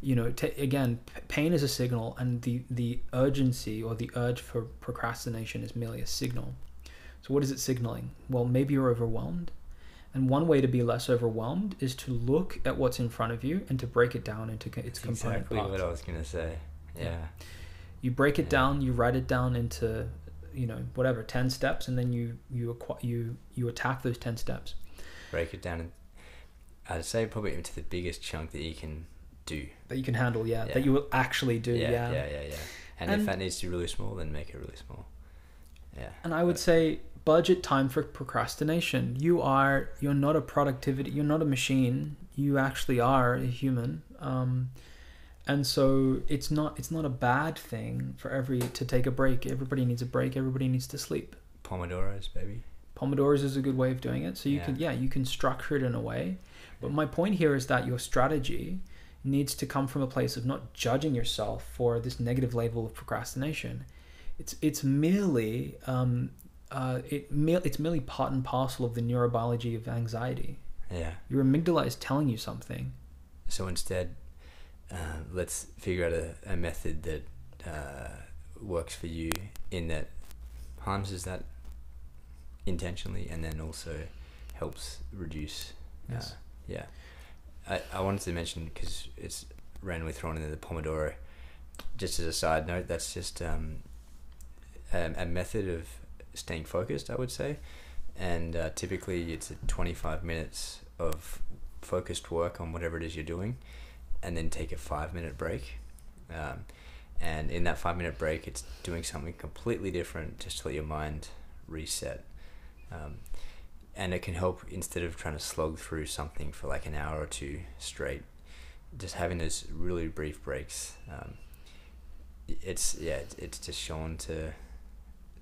You know, t- again, p- pain is a signal, and the the urgency or the urge for procrastination is merely a signal. So what is it signaling? Well, maybe you're overwhelmed and one way to be less overwhelmed is to look at what's in front of you and to break it down into its That's component exactly parts. what I was gonna say. Yeah. Yeah. You break it Yeah. down, you write it down into, you know, whatever ten steps, and then you you acqu- you you attack those ten steps. Break it down. And I'd say probably into the biggest chunk that you can do. That you can handle, yeah. Yeah. That you will actually do, yeah, yeah. yeah, yeah, yeah. And, And- if that needs to be really small, then make it really small. Yeah. And I would But- say budget time for procrastination. You are you're not a productivity. You're not a machine. You actually are a human. Um, and so it's not it's not a bad thing for every to take a break. Everybody needs a break. Everybody needs to sleep. Pomodoros, baby. Pomodoros is a good way of doing it. So you Yeah. can yeah you can structure it in a way. But my point here is that your strategy needs to come from a place of not judging yourself for this negative label of procrastination. It's it's merely um, uh, it it's merely part and parcel of the neurobiology of anxiety. Yeah. Your amygdala is telling you something. So instead, uh, let's figure out a, a method that uh, works for you in that harnesses that intentionally and then also helps reduce. uh, yeah. I, I wanted to mention because it's randomly thrown in there, the Pomodoro. Just as a side note, that's just um, a, a method of staying focused, I would say. And uh, typically it's a 25 minutes of focused work on whatever it is you're doing and then take a five minute break. Um, and in that five minute break, it's doing something completely different just to let your mind reset. Um, and it can help instead of trying to slog through something for like an hour or two straight, just having those really brief breaks. Um, it's yeah, it's- just shown to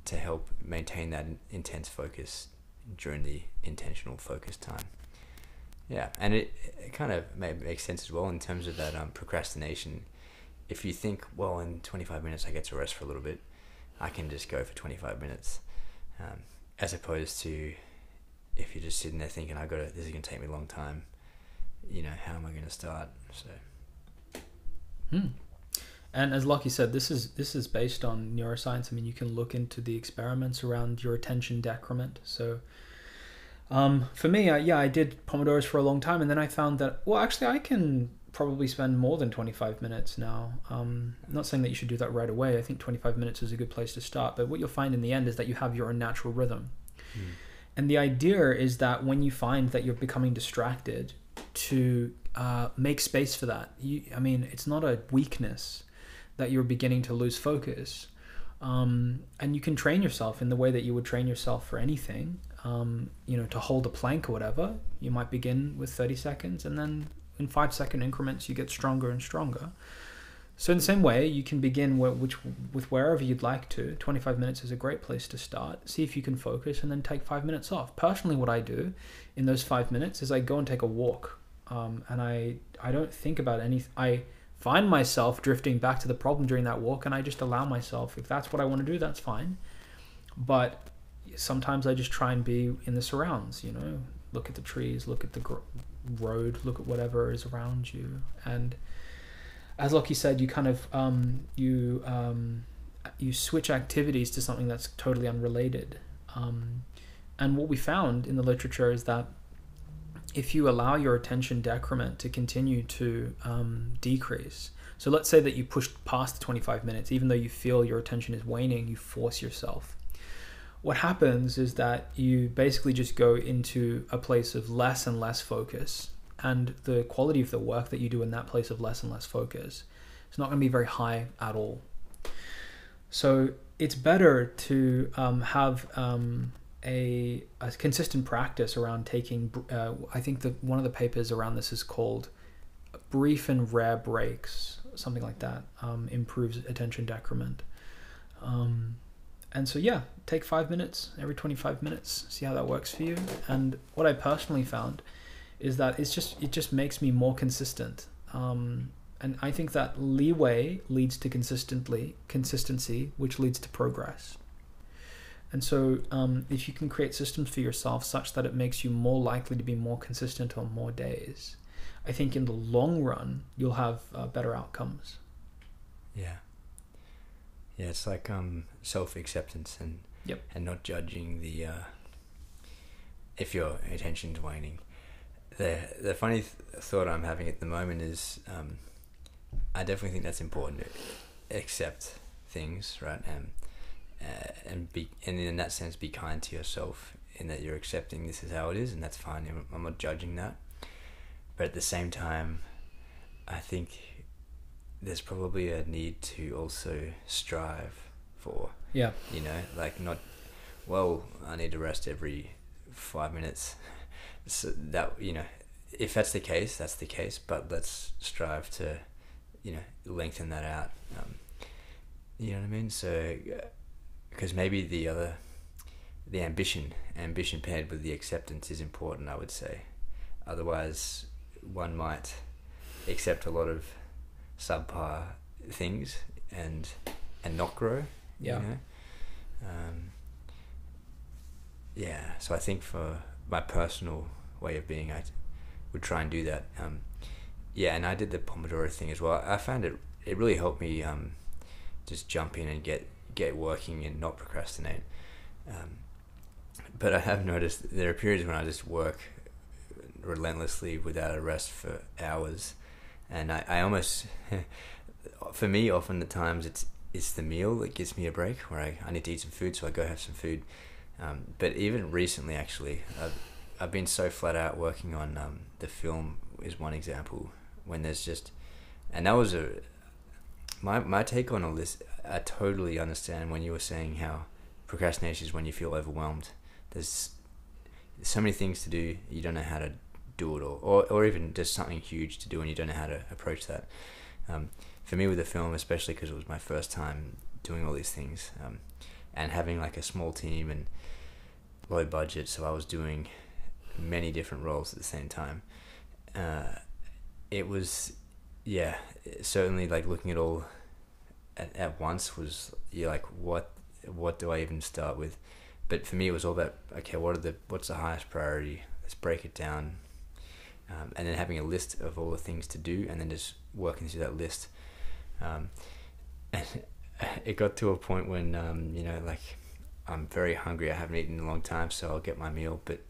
to help maintain that intense focus during the intentional focus time. Yeah, and it, it kind of may make sense as well in terms of that um, procrastination. If you think, well, in 25 minutes I get to rest for a little bit, I can just go for 25 minutes, um, as opposed to if you're just sitting there thinking, I got to this is gonna take me a long time. You know, how am I gonna start? So Hmm. And as Lockie said, this is this is based on neuroscience. I mean, you can look into the experiments around your attention decrement. So, um, for me, I, yeah, I did pomodoros for a long time, and then I found that well, actually, I can probably spend more than twenty five minutes now. Um, I'm not saying that you should do that right away. I think twenty five minutes is a good place to start. But what you'll find in the end is that you have your own natural rhythm. And the idea is that when you find that you're becoming distracted, to uh, make space for that. You, I mean, it's not a weakness that you're beginning to lose focus. Um, and you can train yourself in the way that you would train yourself for anything. Um, you know, to hold a plank or whatever, you might begin with 30 seconds and then in five second increments you get stronger and stronger. So in the same way, you can begin where, which with wherever you'd like to. 25 minutes is a great place to start. See if you can focus and then take five minutes off. Personally, what I do in those five minutes is I go and take a walk, um, and I I don't think about anything. I find myself drifting back to the problem during that walk, and I just allow myself. If that's what I want to do, that's fine. But sometimes I just try and be in the surrounds. You know, look at the trees, look at the gr- road, look at whatever is around you, and as Lockie said, you kind of um, you um, you switch activities to something that's totally unrelated. Um, and what we found in the literature is that if you allow your attention decrement to continue to um, decrease, so let's say that you push past the 25 minutes, even though you feel your attention is waning, you force yourself. What happens is that you basically just go into a place of less and less focus, and the quality of the work that you do in that place of less and less focus is not going to be very high at all. So it's better to um, have um, a, a consistent practice around taking. Uh, I think that one of the papers around this is called brief and rare breaks, something like that. Um, improves attention decrement. And so yeah, take five minutes every 25 minutes. See how that works for you. And what I personally found is that it's just it just makes me more consistent. Um, and I think that leeway leads to consistently consistency, which leads to progress. And so, um, if you can create systems for yourself such that it makes you more likely to be more consistent on more days, I think in the long run you'll have uh, better outcomes. Yeah. Yeah, it's like um, self acceptance and Yep. and not judging the uh, if your attention's waning. The the funny th- thought I'm having at the moment is um, I definitely think that's important to accept things, right? And uh, and be and in that sense be kind to yourself in that you're accepting this is how it is and that's fine. I'm- I'm not judging that. But at the same time, I think there's probably a need to also strive for Yeah. you know like not well i need to rest every five minutes. So that you know if that's the case that's the case but let's strive to you know lengthen that out um, you know what i mean? So because maybe the other the ambition ambition paired with the acceptance is important i would say. Otherwise one might accept a lot of subpar things and and not grow Yeah. you know? um, yeah so i think for my personal way of being i would try and do that um, yeah and i did the pomodoro thing as well i found it it really helped me um, just jump in and get get working and not procrastinate um, but i have noticed there are periods when i just work relentlessly without a rest for hours and i, I almost for me often the times it's it's the meal that gives me a break where I, I need to eat some food so I go have some food. Um, but even recently actually I've, I've been so flat out working on um, the film is one example when there's just and that was a my, my take on all this I totally understand when you were saying how procrastination is when you feel overwhelmed. There's so many things to do you don't know how to do it all or, or even just something huge to do and you don't know how to approach that. Um, for me with the film especially because it was my first time doing all these things um, and having like a small team and low budget so i was doing many different roles at the same time uh, it was yeah certainly like looking at all at, at once was you're like what what do i even start with? But for me it was all about okay what are the what's the highest priority? Let's break it down um, and then having a list of all the things to do and then just working through that list um, and it got to a point when um, you know like I'm very hungry I haven't eaten in a long time so I'll get my meal but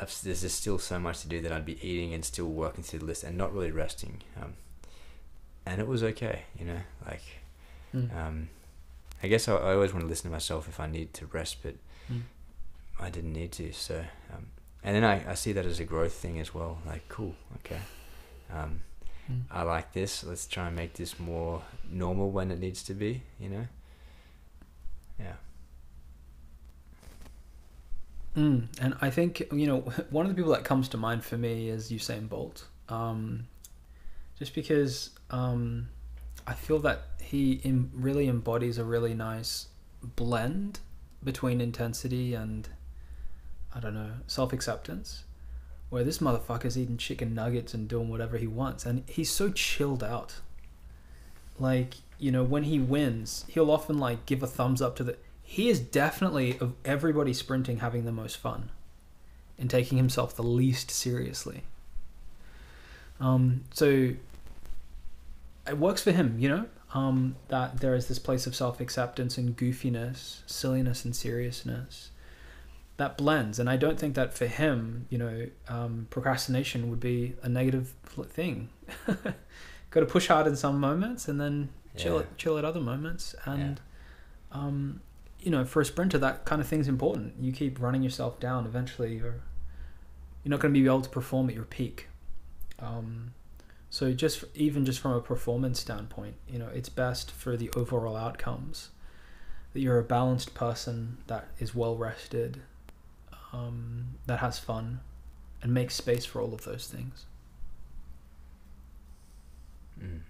I've, there's just still so much to do that I'd be eating and still working through the list and not really resting um, and it was okay you know like Mm. um, I guess I, I always want to listen to myself if I need to rest but Mm. I didn't need to so um, and then I, I see that as a growth thing as well. Like cool okay. Um, Mm. I like this. Let's try and make this more normal when it needs to be you know? Yeah. Mm, and I think you know one of the people that comes to mind for me is Usain Bolt, um, just because um, I feel that he em- really embodies a really nice blend between intensity and I don't know self acceptance, where this motherfucker's eating chicken nuggets and doing whatever he wants, and he's so chilled out. Like you know when he wins, he'll often like give a thumbs up to the he is definitely of everybody sprinting having the most fun and taking himself the least seriously. Um, so it works for him, you know, um, that there is this place of self acceptance and goofiness, silliness and seriousness that blends. And I don't think that for him, you know, um, procrastination would be a negative thing. Got to push hard in some moments and then chill, Yeah. at, chill at other moments. And um, you know, for a sprinter, that kind of thing's important. You keep running yourself down. Eventually, you're you're not going to be able to perform at your peak. Um, so just even just from a performance standpoint, you know, it's best for the overall outcomes that you're a balanced person that is well rested, um, that has fun, and makes space for all of those things. mm.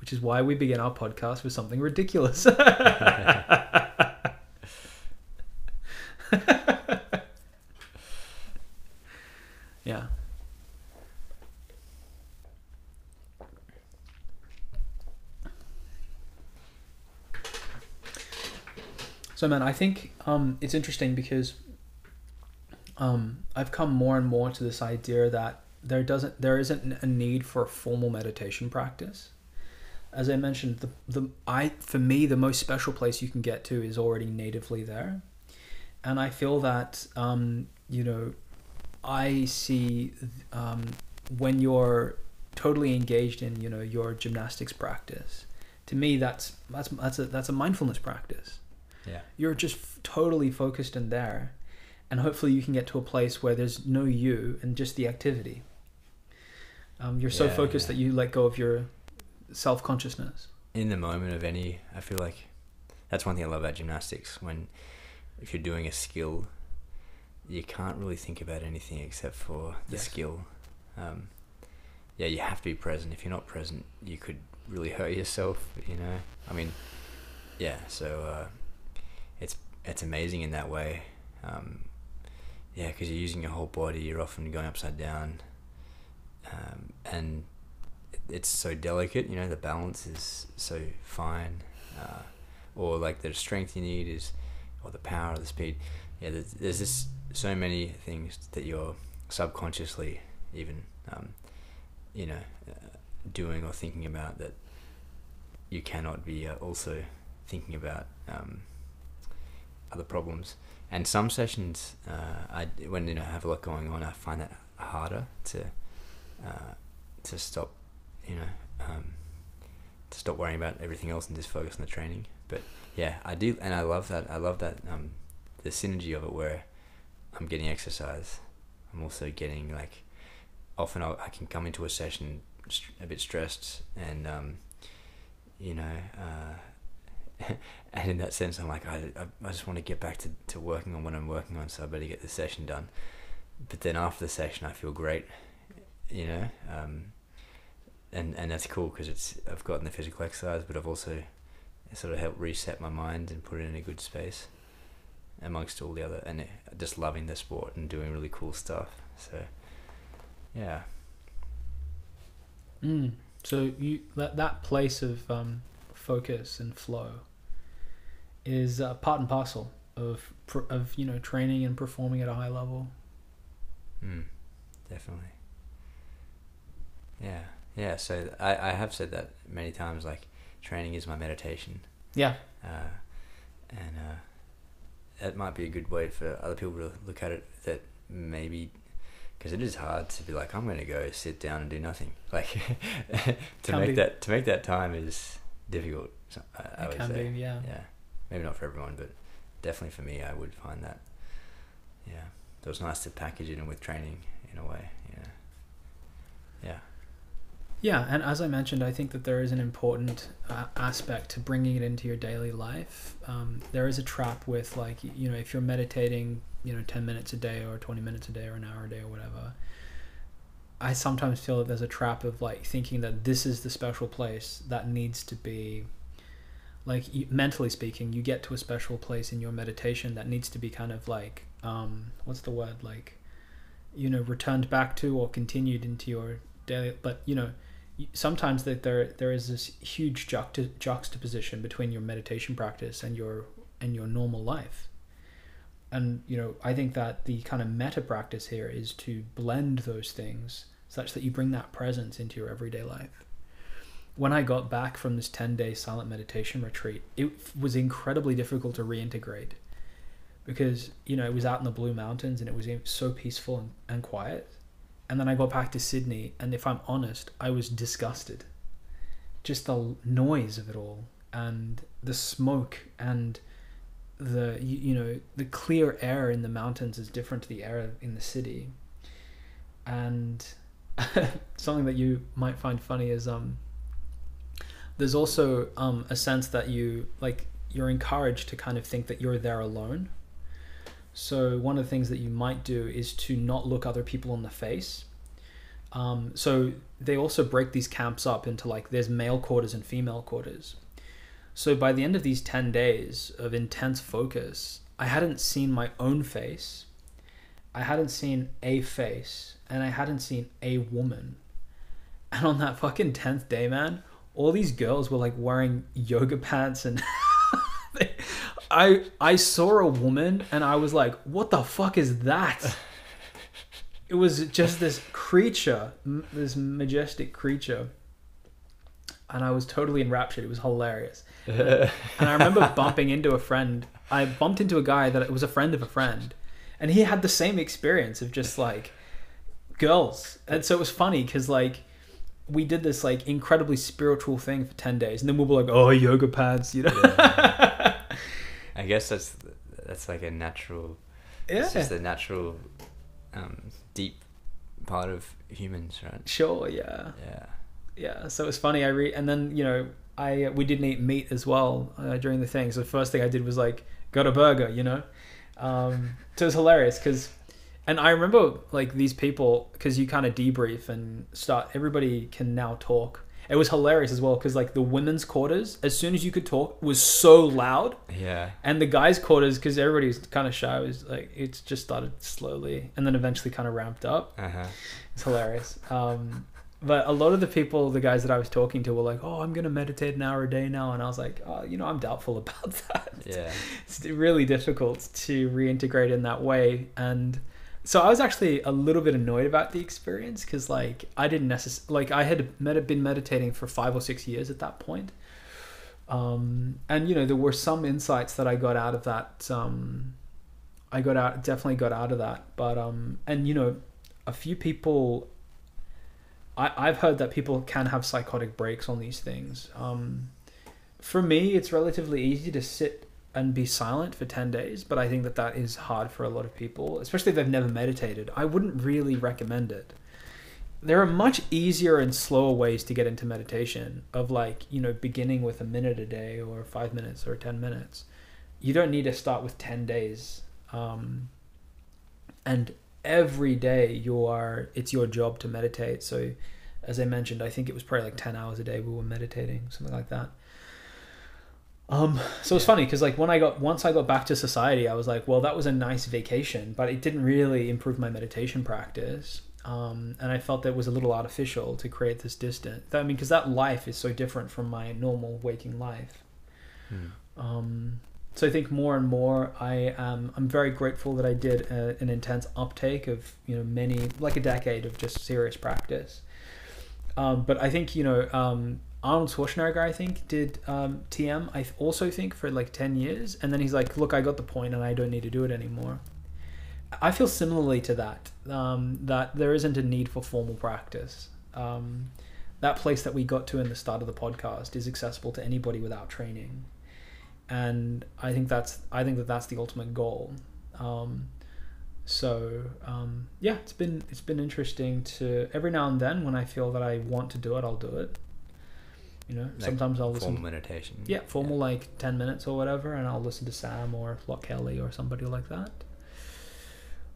Which which is why we begin our podcast with something ridiculous. yeah. So, man, I think um, it's interesting because um, I've come more and more to this idea that there doesn't there isn't a need for a formal meditation practice. As I mentioned, the the I for me the most special place you can get to is already natively there, and I feel that um, you know, I see um, when you're totally engaged in you know your gymnastics practice. To me, that's that's that's a that's a mindfulness practice. Yeah. You're just f- totally focused in there, and hopefully you can get to a place where there's no you and just the activity. Um, you're so Yeah, focused yeah. that you let go of your self consciousness. in the moment of any i feel like that's one thing i love about gymnastics when if you're doing a skill you can't really think about anything except for the Yes. skill um, yeah you have to be present if you're not present you could really hurt yourself you know i mean yeah so uh, it's amazing in that way. Um, yeah because you're using your whole body you're often going upside down. Um, and it's so delicate, you know, the balance is so fine, uh, or like the strength you need is, or the power or the speed. Yeah, there's, there's just so many things that you're subconsciously even, um, you know, uh, doing or thinking about that you cannot be uh, also thinking about um, other problems. And some sessions, uh, I when you know I have a lot going on, I find that harder to uh, to stop you know, um, to stop worrying about everything else and just focus on the training. But yeah, I do, and I love that. I love that um, the synergy of it, where I'm getting exercise. I'm also getting like, often I'll, I can come into a session a bit stressed, and um, you know, uh, and in that sense, I'm like, I, I, just want to get back to, to working on what I'm working on, so I better get the session done. But then after the session, I feel great, you know. Um, and and that's cool because it's I've gotten the physical exercise, but I've also sort of helped reset my mind and put it in a good space, amongst all the other and just loving the sport and doing really cool stuff. So, yeah, Mm. So you that that place of um, focus and flow is uh, part and parcel of of you know training and performing at a high level. mm, definitely. Yeah, yeah. So I I have said that many times. Like training is my meditation. Yeah. uh, and uh, that might be a good way for other people to look at it. That maybe because it is hard to be like, I'm going to go sit down and do nothing. Like to Can make be. that to make that time is difficult. so- I, I it can say, be, yeah. yeah, maybe not for everyone, but definitely for me, I would find that. Yeah, so was nice to package it in with training in a way. Yeah, yeah. Yeah, and as I mentioned, I think that there is an important uh, aspect to bringing it into your daily life. Um, there is a trap with like you know if you're meditating, you know, ten minutes a day or twenty minutes a day or an hour a day or whatever. I sometimes feel that there's a trap of like thinking that this is the special place that needs to be, like mentally speaking, you get to a special place in your meditation that needs to be kind of like um, what's the word like, you know, returned back to or continued into your daily. But you know, sometimes that there there is this huge juxta- juxtaposition between your meditation practice and your and your normal life and you know i think that the kind of meta practice here is to blend those things such that you bring that presence into your everyday life when i got back from this 10 day silent meditation retreat it was incredibly difficult to reintegrate because you know it was out in the blue mountains and it was so peaceful and, and quiet. And then i got back to sydney and if i'm honest i was disgusted. Just the noise of it all and the smoke and the you, you know the clear air in the mountains is different to the air in the city. And something that you might find funny is um there's also um a sense that you like you're encouraged to kind of think that you're there alone so one of the things that you might do is to not look other people in the face Um, so they also break these camps up into like there's male quarters and female quarters. So by the end of these 10 days of intense focus, I hadn't seen my own face. I hadn't seen a face and I hadn't seen a woman. And on that fucking 10th day, man, all these girls were like wearing yoga pants and I I saw a woman and I was like, "What the fuck is that?" it was just this creature, m- this majestic creature. And I was totally enraptured. It was hilarious. And I remember bumping into a friend. I bumped into a guy that was a friend of a friend, and he had the same experience of just like girls. And so it was funny because like we did this like incredibly spiritual thing for ten days, and then we'll be like, "Oh, yoga pants," you know. I guess that's that's like a natural. It's yeah. just a natural, um, deep part of humans, right? Sure. Yeah. Yeah. Yeah. So it was funny. I read and then you know I we didn't eat meat as well uh, during the thing. So the first thing I did was like got a burger. You know. Um, so it was hilarious because. And I remember like these people because you kind of debrief and start. Everybody can now talk. It was hilarious as well because like the women's quarters, as soon as you could talk, was so loud, Yeah. and the guys' quarters because everybody's kind of shy was like it's just started slowly and then eventually kind of ramped up. Uh huh. It's hilarious. Um, but a lot of the people, the guys that I was talking to, were like, "Oh, I'm gonna meditate an hour a day now," and I was like, "Oh, you know, I'm doubtful about that. Yeah. It's really difficult to reintegrate in that way." And so I was actually a little bit annoyed about the experience because, like, I didn't necessarily like I had med- been meditating for five or six years at that point. Um, and you know, there were some insights that I got out of that. Um, I got out, definitely got out of that. But um, and you know, a few people. I I've heard that people can have psychotic breaks on these things. Um, for me, it's relatively easy to sit and be silent for 10 days, but I think that that is hard for a lot of people, especially if they've never meditated. I wouldn't really recommend it. There are much easier and slower ways to get into meditation, of like, you know, beginning with a minute a day or five minutes or 10 minutes. You don't need to start with 10 days. Um, and every day you are, it's your job to meditate. So, as I mentioned, I think it was probably like 10 hours a day we were meditating, something like that. Um, so it's funny because like when I got once I got back to society, I was like, well, that was a nice vacation, but it didn't really improve my meditation practice. Um, and I felt that it was a little artificial to create this distance. I mean, because that life is so different from my normal waking life. Hmm. Um, so I think more and more, I am I'm very grateful that I did a, an intense uptake of you know many like a decade of just serious practice. Um, but I think you know um, Arnold Schwarzenegger, I think, did um, TM. I also think for like ten years, and then he's like, "Look, I got the point, and I don't need to do it anymore." I feel similarly to that. Um, that there isn't a need for formal practice. Um, that place that we got to in the start of the podcast is accessible to anybody without training, and I think that's I think that that's the ultimate goal. Um, so um, yeah, it's been it's been interesting to every now and then when I feel that I want to do it, I'll do it. You know, Like sometimes I'll listen. Formal meditation. Yeah, formal like ten minutes or whatever, and I'll listen to Sam or Loch Kelly or somebody like that.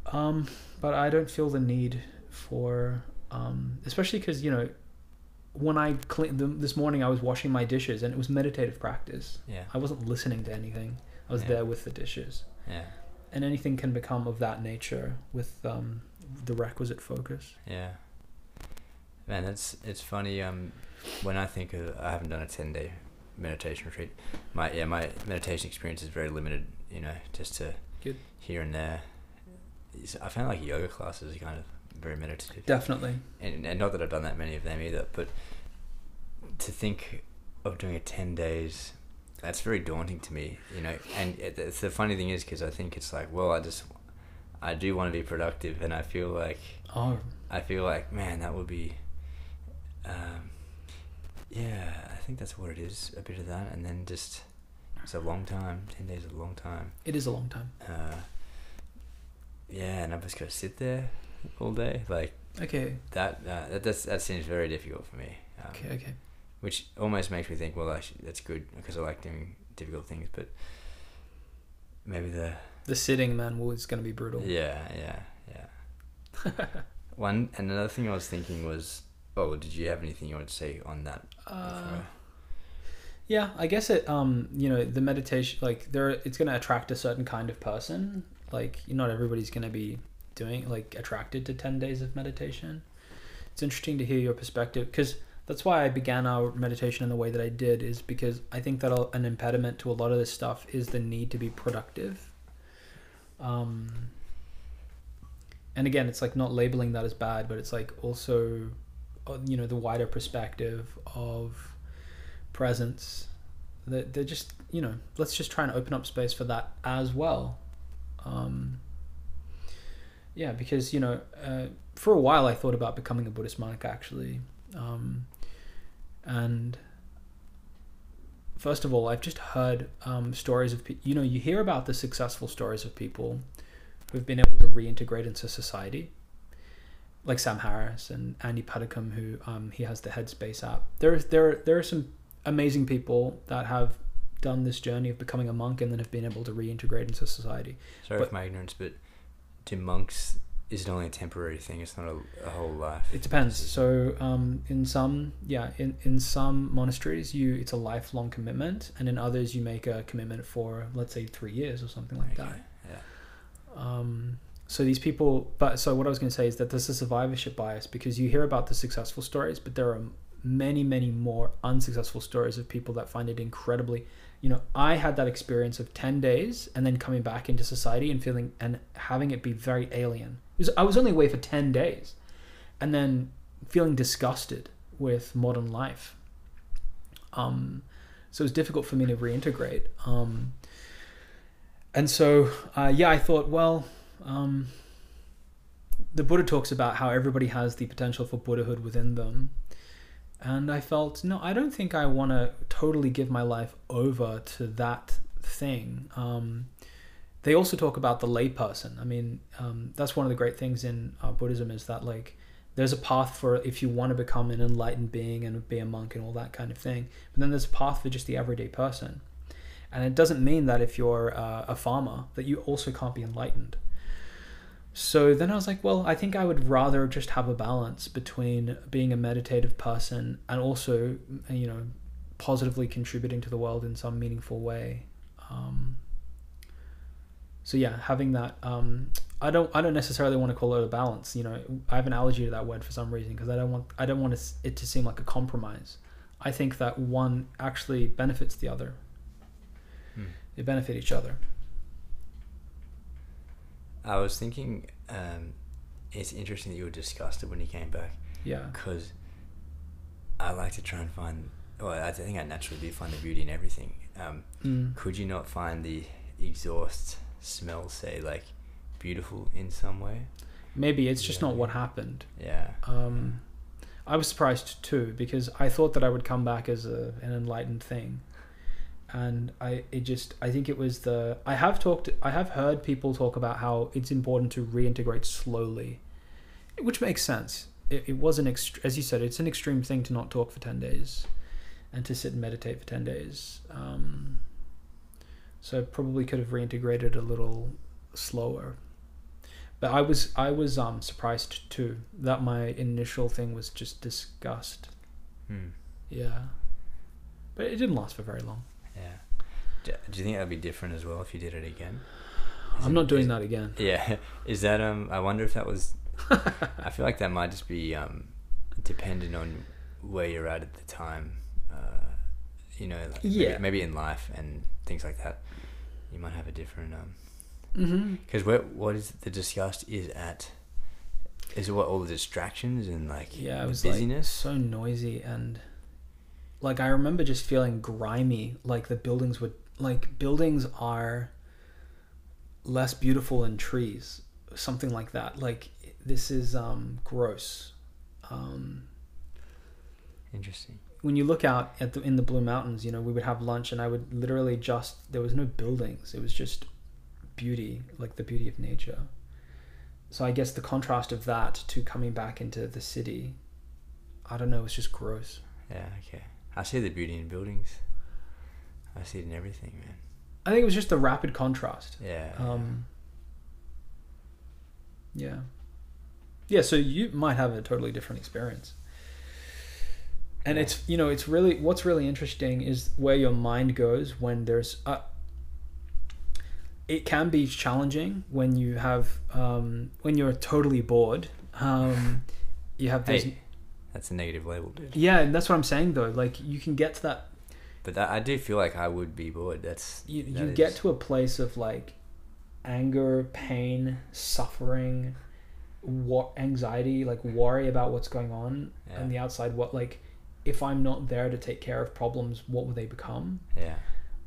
Um, but I don't feel the need for, um, especially because you know, when I clean the, this morning, I was washing my dishes and it was meditative practice. Yeah. I wasn't listening to anything. I was Yeah. there with the dishes, Yeah. and anything can become of that nature with um, the requisite focus. Yeah. Man, that's it's funny. Um, when I think of, I haven't done a ten day meditation retreat. My yeah, my meditation experience is very limited. You know, just to Good. here and there. It's- I found like yoga classes are kind of very meditative, Definitely. and, and not that I've done that many of them either. But to think of doing a ten days, that's very daunting to me. You know, and it, it's the funny thing is because I think it's like, well, I just I do want to be productive, and I feel like Oh, I feel like, man, that would be, um, yeah, I think that's what it is. A bit of that, and then just it's a long time. Ten days is a long time. it is a long time. Uh, yeah, and I've just to sit there all day. Like Okay. that. Uh, that that's, that seems very difficult for me. Um, Okay. Okay. Which almost makes me think, well, actually, that's good because I like doing difficult things, but maybe the The sitting man was going to be brutal. yeah, yeah, yeah. One and another thing I was thinking was, oh, did you have anything you want to say on that? Uh, yeah, I guess it. Um, you know, the meditation, like there, it's gonna attract a certain kind of person. Like, not everybody's gonna be doing like attracted to ten days of meditation. It's interesting to hear your perspective because that's why I began our meditation in the way that I did. Is because I think that an impediment to a lot of this stuff is the need to be productive. Um, and again, it's like not labeling that as bad, but it's like also, you know, the wider perspective of presence. That they're just, you know, let's just try and open up space for that as well. Um, yeah, because you know, uh, for a while I thought about becoming a Buddhist monk actually, um, and first of all, I've just heard um, stories of pe- you know you hear about the successful stories of people who've been able to reintegrate into society, like Sam Harris and Andy Puddicombe, who um, he has the Headspace app. There, there, there are some amazing people that have done this journey of becoming a monk and then have been able to reintegrate into society. Sorry But- for my ignorance, but do monks is it only a temporary thing? It's not a, a whole life. It depends. So, um, in some, yeah, in, in some monasteries, you it's a lifelong commitment, and in others, you make a commitment for let's say three years or something like Okay, that. Yeah. Um, so these people, but so what I was going to say is that there's a survivorship bias because you hear about the successful stories, but there are many, many more unsuccessful stories of people that find it incredibly. You know, I had that experience of ten days and then coming back into society and feeling and having it be very alien. Was, I was only away for ten days, and then feeling disgusted with modern life. Um, so it was difficult for me to reintegrate. Um, and so, uh, yeah, I thought, well, um, the Buddha talks about how everybody has the potential for Buddhahood within them. And I felt, no, I don't think I want to totally give my life over to that thing. Um, they also talk about the layperson. I mean, um, that's one of the great things in uh, Buddhism is that, like, there's a path for if you want to become an enlightened being and be a monk and all that kind of thing. But then there's a path for just the everyday person. And it doesn't mean that if you're uh, a farmer that you also can't be enlightened. So then I was like, well, I think I would rather just have a balance between being a meditative person and also, you know, positively contributing to the world in some meaningful way. Um, so yeah, having that, um, I don't, I don't necessarily want to call it a balance. You know, I have an allergy to that word for some reason because I don't want, I don't want it to seem like a compromise. I think that one actually benefits the other. Hmm. They benefit each other. I was thinking, um, it's interesting that you were disgusted when you came back Yeah. because I like to try and find. Well, I think I naturally do find the beauty in everything. Um, Mm. could you not find the exhaust smell, say, like beautiful in some way? Maybe it's just Yeah. not what happened. Yeah. Um, I was surprised too because I thought that I would come back as a, an enlightened thing, and I it just I think it was the I have talked I have heard people talk about how it's important to reintegrate slowly, which makes sense. It, it was an ext- as you said it's an extreme thing to not talk for ten days, and to sit and meditate for ten days. Um, so I probably could have reintegrated a little slower but I was I was um surprised too that my initial thing was just disgust. Hmm. Yeah, but it didn't last for very long. Do, you think that'd be different as well if you did it again? Is I'm it- not doing is- that again. Yeah. Is that um? I wonder if that was. I feel like that might just be um, dependent on where you're at at the time. Uh, you know, like maybe- Yeah. Maybe, in life and things like that, you might have a different um. Mm-hmm. Because what what is the disgust is at. Is it what all the distractions and like Yeah, it the was like so noisy and like I remember just feeling grimy. Like the buildings would like buildings are less beautiful than trees, something like that. Like this is um gross. Um, Interesting. when you look out at the in the Blue Mountains, you know, we would have lunch and I would literally just there was no buildings. It was just beauty, like the beauty of nature. So I guess the contrast of that to coming back into the city, I don't know, it's just gross. Yeah. Okay. I see the beauty in buildings. I see it in everything, man. I think it was just the rapid contrast. Yeah. Um, yeah. yeah so you might have a totally different experience and Yeah. it's you know it's really what's really interesting is where your mind goes when there's uh, it can be challenging when you have um, when you're totally bored um, you have these Hey, that's a negative label, dude. yeah and that's what i'm saying though like you can get to that But that, I do feel like I would be bored. That's you, that you is- get to a place of like anger pain suffering what anxiety like worry about what's going on Yeah. on the outside what like if i'm not there to take care of problems what will they become yeah,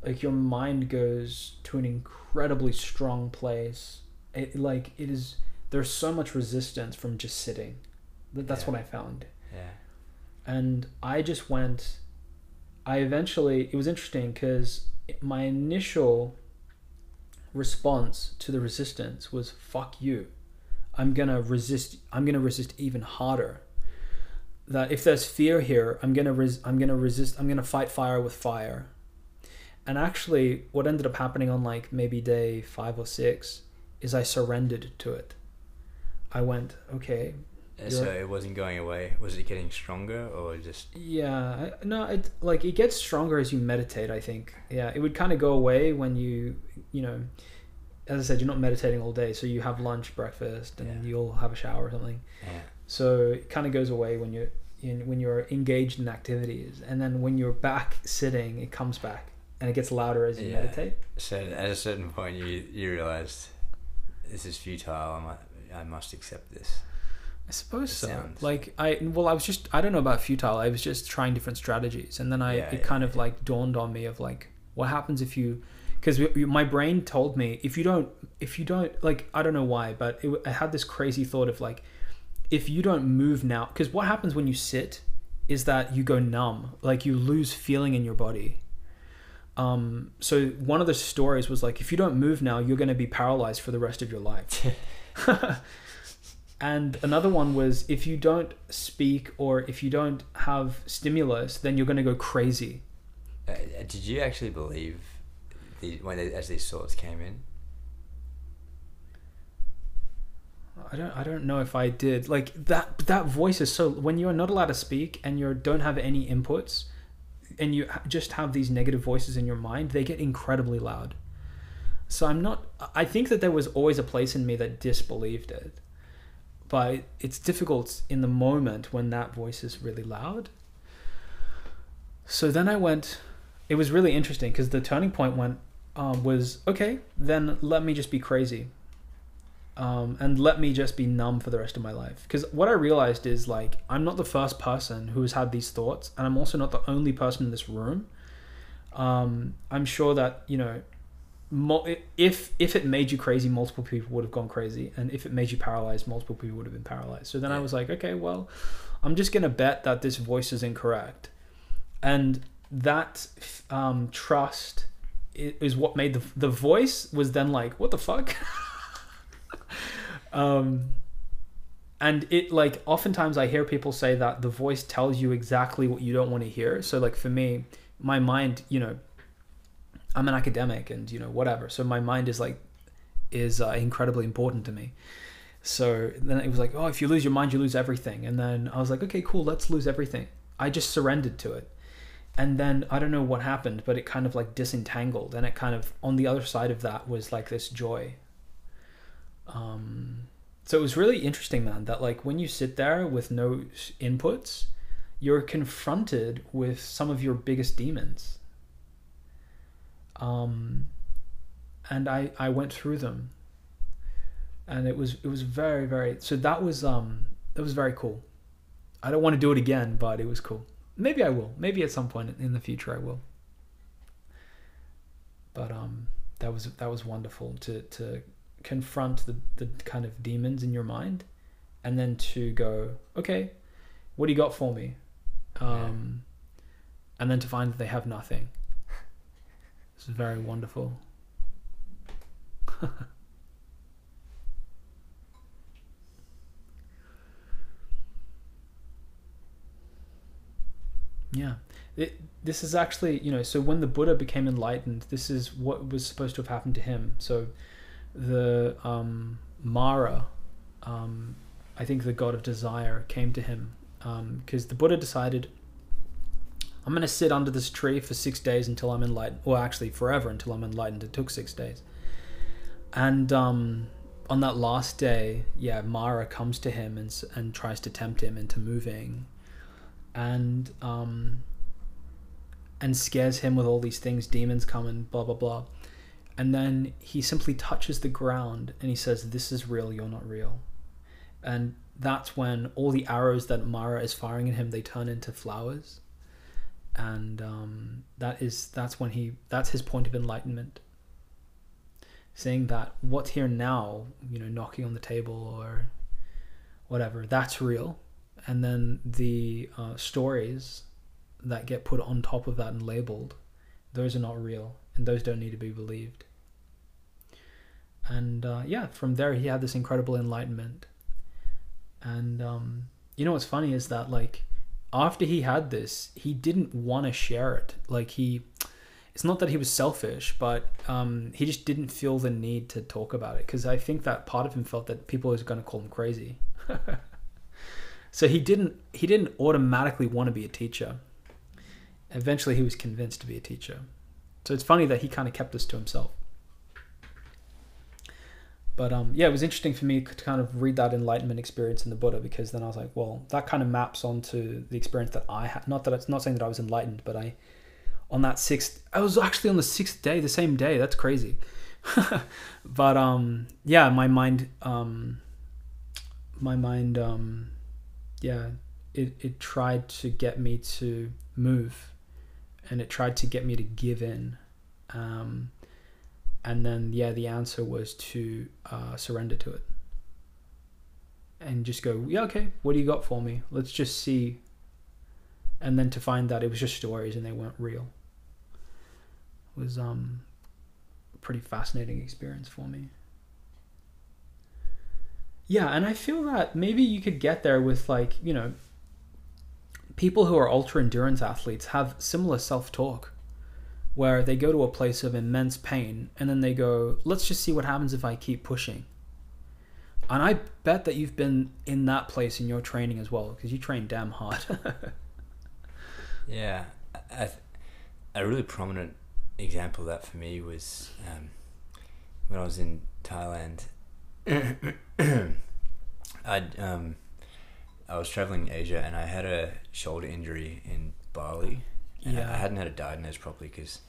like your mind goes to an incredibly strong place it like it is there's so much resistance from just sitting that's Yeah. what i found yeah, and I just went. I eventually it was interesting because my initial response to the resistance was "fuck you." I'm gonna resist. I'm gonna resist even harder. That if there's fear here, I'm gonna res- I'm gonna resist. I'm gonna fight fire with fire. And actually, what ended up happening on like maybe day five or six is I surrendered to it. I went, okay, Uh, so it wasn't going away. Was it getting stronger or just? Yeah, no, it like it gets stronger as you meditate. I think. Yeah, it would kind of go away when you, you know, as I said, you're not meditating all day, so you have lunch, breakfast, and Yeah. you'll have a shower or something. Yeah, So it kind of goes away when you're in when you're engaged in activities, and then when you're back sitting, it comes back and it gets louder as you Yeah. meditate. so at a certain point, you you realized this is futile. I must, I must accept this. I suppose so. sounds- Like I well, I was just I don't know about futile. I was just trying different strategies, and then I Yeah, it yeah, kind of like dawned on me of like what happens if you because my brain told me if you don't if you don't like I don't know why, but it, I had this crazy thought of like if you don't move now because what happens when you sit is that you go numb, like you lose feeling in your body. Um, so one of the stories was like if you don't move now, you're going to be paralyzed for the rest of your life. and another one was if you don't speak or if you don't have stimulus, then you're going to go crazy. Uh, uh, did you actually believe the when they, as these thoughts came in? I don't I don't know if I did. Like that that voice is so when you're not allowed to speak and you don't have any inputs and you just have these negative voices in your mind, they get incredibly loud. So I'm not I think that there was always a place in me that disbelieved it. But it's difficult in the moment when that voice is really loud. So then I went it was really interesting because the turning point went um, was okay, then let me just be crazy um, and let me just be numb for the rest of my life. Because what I realized is like I'm not the first person who has had these thoughts, and I'm also not the only person in this room. Um, I'm sure that you know, if if it made you crazy, multiple people would have gone crazy, and if it made you paralyzed, multiple people would have been paralyzed. So then I was like, okay, well, I'm just gonna bet that this voice is incorrect, and that um, trust is what made the the voice was then like, what the fuck. um and it like oftentimes i hear people say that the voice tells you exactly what you don't want to hear so like for me my mind you know i'm an academic and you know whatever. So my mind is like is uh, incredibly important to me. So then it was like oh if you lose your mind you lose everything. And then i was like okay cool let's lose everything. I just surrendered to it. And then i don't know what happened but it kind of like disentangled. And it kind of on the other side of that was like this joy. Um so it was really interesting man that like when you sit there with no inputs you're confronted with some of your biggest demons um and i i went through them. And it was it was very very so that was um that was very cool. I don't want to do it again but it was cool. Maybe i will. Maybe at some point in the future i will. But um that was that was wonderful to to confront the, the kind of demons in your mind and then to go okay what do you got for me? Um and then to find that they have nothing this is very wonderful. Yeah. It, this is actually you know so when the buddha became enlightened this is what was supposed to have happened to him. So the um, mara um, I think the god of desire came to him because the Buddha decided, I'm going to sit under this tree for six days until I'm enlightened. Well, actually, forever until I'm enlightened. It took six days. And um, on that last day, yeah, Mara comes to him and, and tries to tempt him into moving. And um, and scares him with all these things demons come and blah blah blah and then he simply touches the ground and he says this is real you're not real and that's when all the arrows that mara is firing at him they turn into flowers and um, that is that's when he that's his point of enlightenment saying that what's here now you know knocking on the table or whatever that's real and then the uh, stories that get put on top of that and labeled, those are not real and those don't need to be believed. And uh, yeah, from there he had this incredible enlightenment. And um, you know what's funny is that like after he had this, he didn't want to share it. Like he, it's not that he was selfish, but um, he just didn't feel the need to talk about it because I think that part of him felt that people was going to call him crazy. so he didn't he didn't automatically want to be a teacher eventually he was convinced to be a teacher. So it's funny that he kind of kept this to himself. But um, yeah, it was interesting for me to kind of read that enlightenment experience in the Buddha because then I was like, well, that kind of maps onto the experience that I had. Not that it's not saying that I was enlightened, but I, on that sixth, I was actually on the sixth day, the same day. That's crazy. but um, yeah, my mind, um, my mind, um, yeah, it it tried to get me to move and it tried to get me to give in. Um, and then, yeah, the answer was to uh, surrender to it and just go, yeah, okay, what do you got for me? Let's just see. And then to find that it was just stories and they weren't real was um, a pretty fascinating experience for me. Yeah, and I feel that maybe you could get there with like, you know, people who are ultra endurance athletes have similar self talk where they go to a place of immense pain and then they go, let's just see what happens if I keep pushing. And I bet that you've been in that place in your training as well because you train damn hard. Yeah, I, I, a really prominent example of that for me was um, when I was in Thailand. I'd um, I was traveling in Asia and I had a shoulder injury in Bali. And I- Yeah. I hadn't had it diagnosed properly because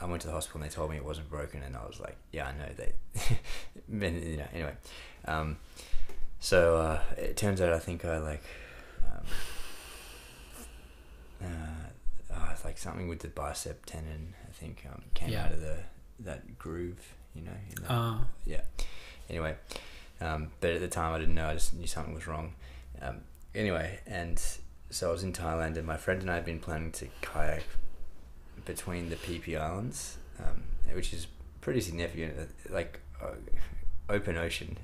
I went to the hospital and they told me it wasn't broken, and I was like, "Yeah, I know." They, and, you know, anyway. Um, so uh, it turns out I think I like, um, uh, uh, it's like something with the bicep tendon. I think um, came Yeah. out of the that groove, you know. In the, uh, yeah. Anyway, um, but at the time I didn't know. I just knew something was wrong. Um, anyway, and so I was in Thailand, and my friend and I had been planning to kayak between the Phi Phi Islands, um, which is pretty significant, uh, like uh, open ocean,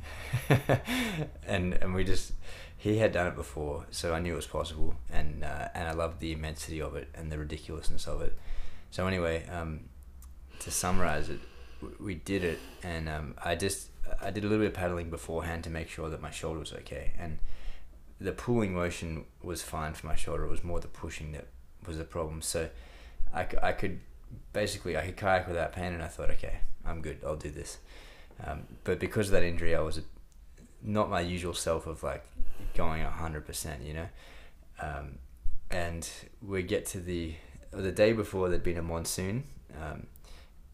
and and we just he had done it before, so I knew it was possible, and uh, and I loved the immensity of it and the ridiculousness of it. So anyway, um, to summarize it, we did it, and um, I just I did a little bit of paddling beforehand to make sure that my shoulder was okay, and the pulling motion was fine for my shoulder. It was more the pushing that was the problem. So I, I could basically I could kayak without pain, and I thought, okay, I'm good. I'll do this. Um, but because of that injury, I was not my usual self of like going hundred percent, you know. Um, and we get to the the day before there'd been a monsoon, um,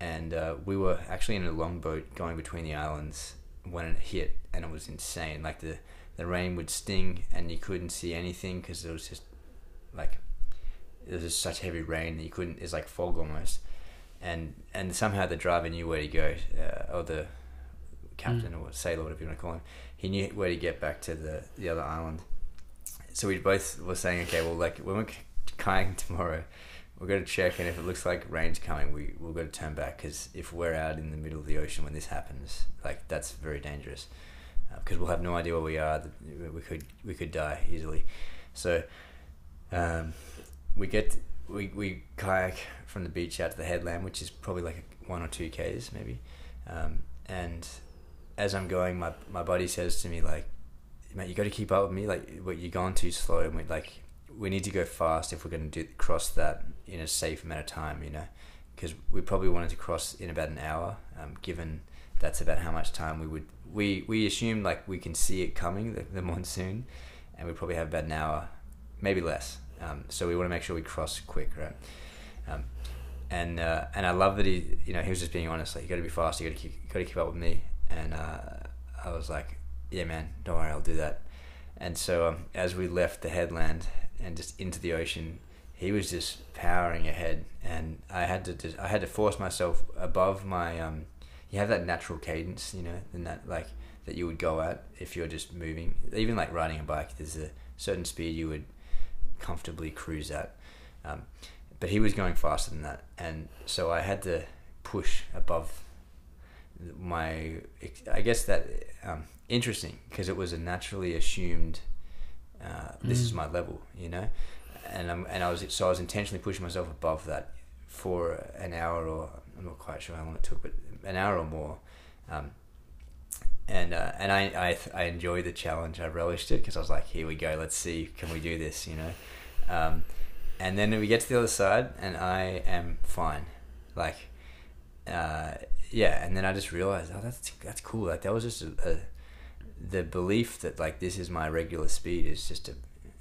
and uh, we were actually in a longboat going between the islands when it hit, and it was insane. Like the the rain would sting, and you couldn't see anything because it was just like it was just such heavy rain that you couldn't. It's like fog almost, and and somehow the driver knew where to go, uh, or the captain or sailor, whatever you want to call him. He knew where to get back to the the other island. So we both were saying, okay, well, like when we're kayaking tomorrow, we're going to check, and if it looks like rain's coming, we we're going to turn back because if we're out in the middle of the ocean when this happens, like that's very dangerous because we'll have no idea where we are. We could we could die easily. So um, we get we we kayak from the beach out to the headland, which is probably like one or two k's maybe. Um, and as I'm going, my my buddy says to me like, mate, you got to keep up with me. Like, what you're going too slow, and we like we need to go fast if we're going to do cross that in a safe amount of time. You know, because we probably wanted to cross in about an hour, um, given that's about how much time we would. We we assume like we can see it coming, the, the monsoon, and we probably have about an hour, maybe less. Um, so we want to make sure we cross quick, right? Um, and uh, and I love that he, you know, he was just being honest. Like, you got to be fast. You got to keep, got to keep up with me. And uh, I was like, yeah, man, don't worry, I'll do that. And so um, as we left the headland and just into the ocean, he was just powering ahead, and I had to just, I had to force myself above my um. You have that natural cadence, you know, and that like that you would go at if you're just moving. Even like riding a bike, there's a certain speed you would comfortably cruise at. Um, but he was going faster than that, and so I had to push above my. I guess that um, interesting because it was a naturally assumed. Uh, this is Mm. my level, you know, and I'm, and I was so I was intentionally pushing myself above that for an hour or I'm not quite sure how long it took, but an hour or more. Um, and uh, and I, I I enjoyed the challenge. I relished it because I was like, here we go. Let's see, can we do this? You know. Um, and then we get to the other side, and I am fine. Like, uh, yeah. And then I just realized, oh, that's that's cool. Like that was just a, a the belief that like this is my regular speed is just a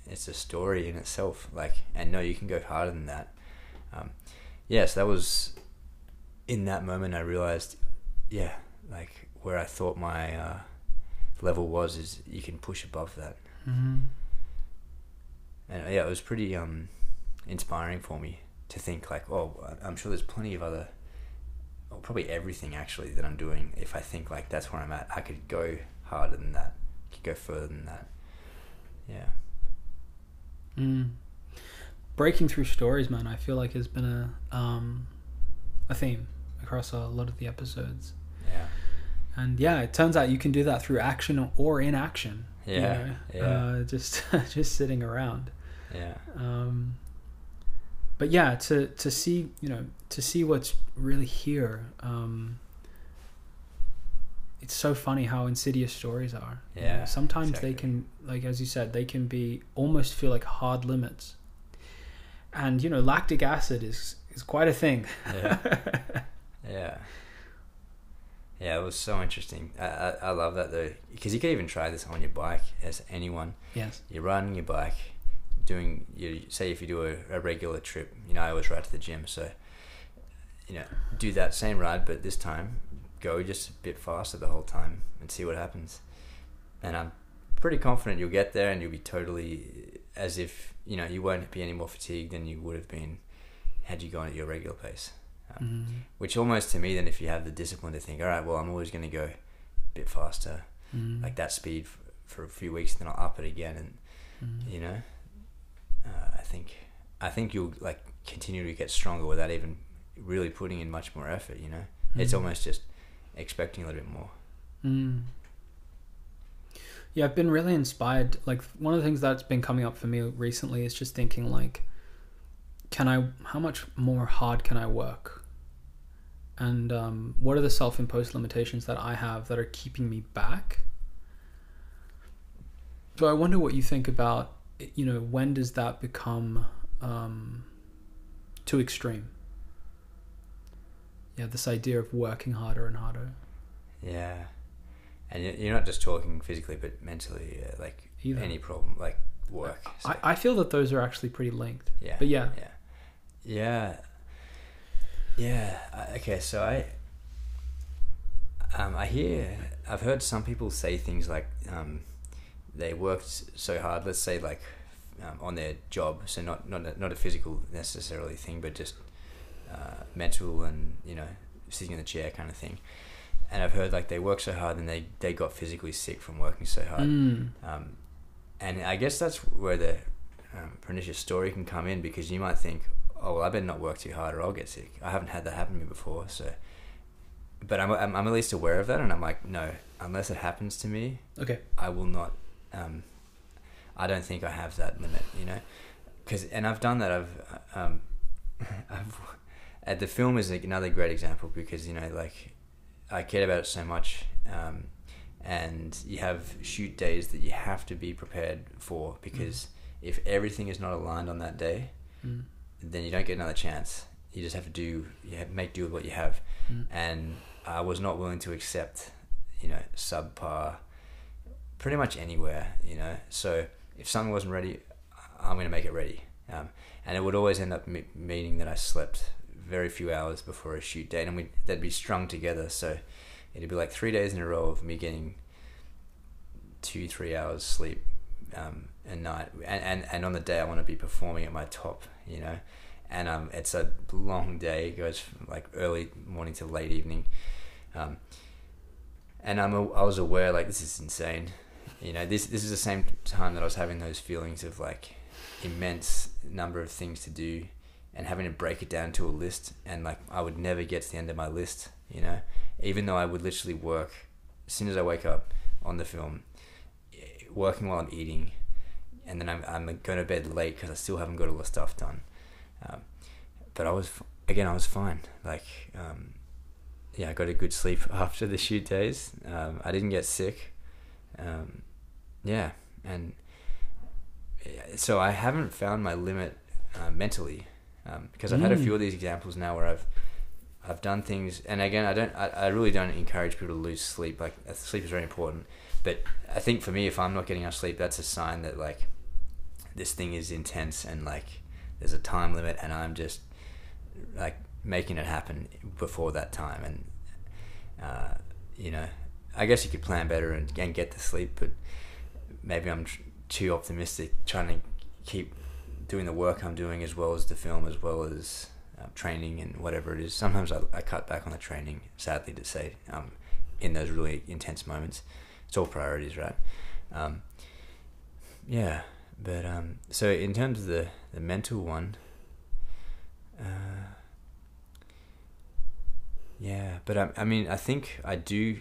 it's a story in itself. Like, and no, you can go harder than that. Um, yes, that was in that moment. I realized, yeah, like where I thought my uh, level was is you can push above that. Mm-hmm. And yeah, it was pretty um, inspiring for me to think like, oh, I'm sure there's plenty of other, well, probably everything actually that I'm doing. If I think like that's where I'm at, I could go harder than that. Could go further than that. Yeah. Mm. Breaking through stories, man. I feel like has been a um, a theme across a lot of the episodes. Yeah. And yeah, it turns out you can do that through action or inaction. you Yeah. know, Yeah. Uh, just just sitting around. yeah. Um, but yeah, to to see you know to see what's really here. Um, it's so funny how insidious stories are. you know. Yeah, sometimes they can, like as you said, they can be almost feel like hard limits. And you know, lactic acid is is quite a thing. Yeah. Yeah. Yeah, it was so interesting. I, I, I love that though, because you can even try this on your bike as anyone. yes. You're riding your bike, doing you say if you do a, a regular trip. You know, I always ride to the gym, so you know, do that same ride, but this time go just a bit faster the whole time and see what happens. And I'm pretty confident you'll get there and you'll be totally as if you know you won't be any more fatigued than you would have been had you gone at your regular pace. Mhm. Which almost to me, then, if you have the discipline to think, all right, well, I'm always going to go a bit faster, Mhm. like that speed f- for a few weeks, then I'll up it again, and Mhm. you know, uh, I think I think you'll like continue to get stronger without even really putting in much more effort. You know, it's almost just expecting a little bit more. Mm. Yeah, I've been really inspired. Like one of the things that's been coming up for me recently is just thinking like, can I? How much more hard can I work? And um, what are the self-imposed limitations that I have that are keeping me back? So I wonder what you think about. You know, when does that become um, too extreme? Yeah, this idea of working harder and harder. Yeah, and you- you're not just talking physically, but mentally, uh, like Either. any problem, like work. So, I, I feel that those are actually pretty linked. yeah, But yeah. yeah, yeah, yeah. Okay, so I, um, I hear, I've heard some people say things like, um, they worked so hard. Let's say like, um, on their job. So not not a, not a physical necessarily thing, but just uh, mental and you know sitting in the chair kind of thing. And I've heard like they work so hard and they they got physically sick from working so hard. Mm. Um, and I guess that's where the um, pernicious story can come in because you might think, oh, well, I better not work too hard or I'll get sick. I haven't had that happen to me before. So, but I'm, I'm, I'm at least aware of that. And I'm like, no, unless it happens to me, Okay. I will not, um, I don't think I have that limit, you know? Cause, and I've done that. I've, um, I've, uh, the film is another great example because, you know, like I cared about it so much. Um, and you have shoot days that you have to be prepared for because if everything is not aligned on that day, Mm. Then you don't get another chance. You just have to do, you have, make do with what you have. Mm. And I was not willing to accept, you know, subpar, pretty much anywhere, you know. So if something wasn't ready, I'm going to make it ready. Um, and it would always end up me- meaning that I slept very few hours before a shoot date, and we they'd be strung together. So it'd be like three days in a row of me getting two, three hours sleep um, a night, and, and and on the day I want to be performing at my top, you know, and um, it's a long day. It goes from like early morning to late evening, um, and I'm a, I was aware like this is insane, you know. This this is the same time that I was having those feelings of like immense number of things to do, and having to break it down to a list, and like I would never get to the end of my list, you know, even though I would literally work as soon as I wake up on the film, eh, working while I'm eating, and then I'm, I'm going to bed late because I still haven't got all the stuff done. Um, but I was again, I was fine. Like, um, yeah, I got a good sleep after the shoot days. Um, I didn't get sick. Um, yeah, and so I haven't found my limit uh, mentally um, because I've had a Mm. few of these examples now where I've I've done things, and again, I don't, I, I really don't encourage people to lose sleep. Like uh, sleep is very important, but I think for me, if I'm not getting enough sleep, that's a sign that like this thing is intense and like there's a time limit, and I'm just like making it happen before that time. And uh, you know, I guess you could plan better and, and get to sleep, but maybe I'm tr- too optimistic, trying to keep doing the work I'm doing as well as the film, as well as uh, training and whatever it is. Sometimes I, I cut back on the training, sadly to say, um, in those really intense moments. It's all priorities, right? Um, yeah, but um, so in terms of the, the mental one, uh, yeah, but I, I mean, I think I do,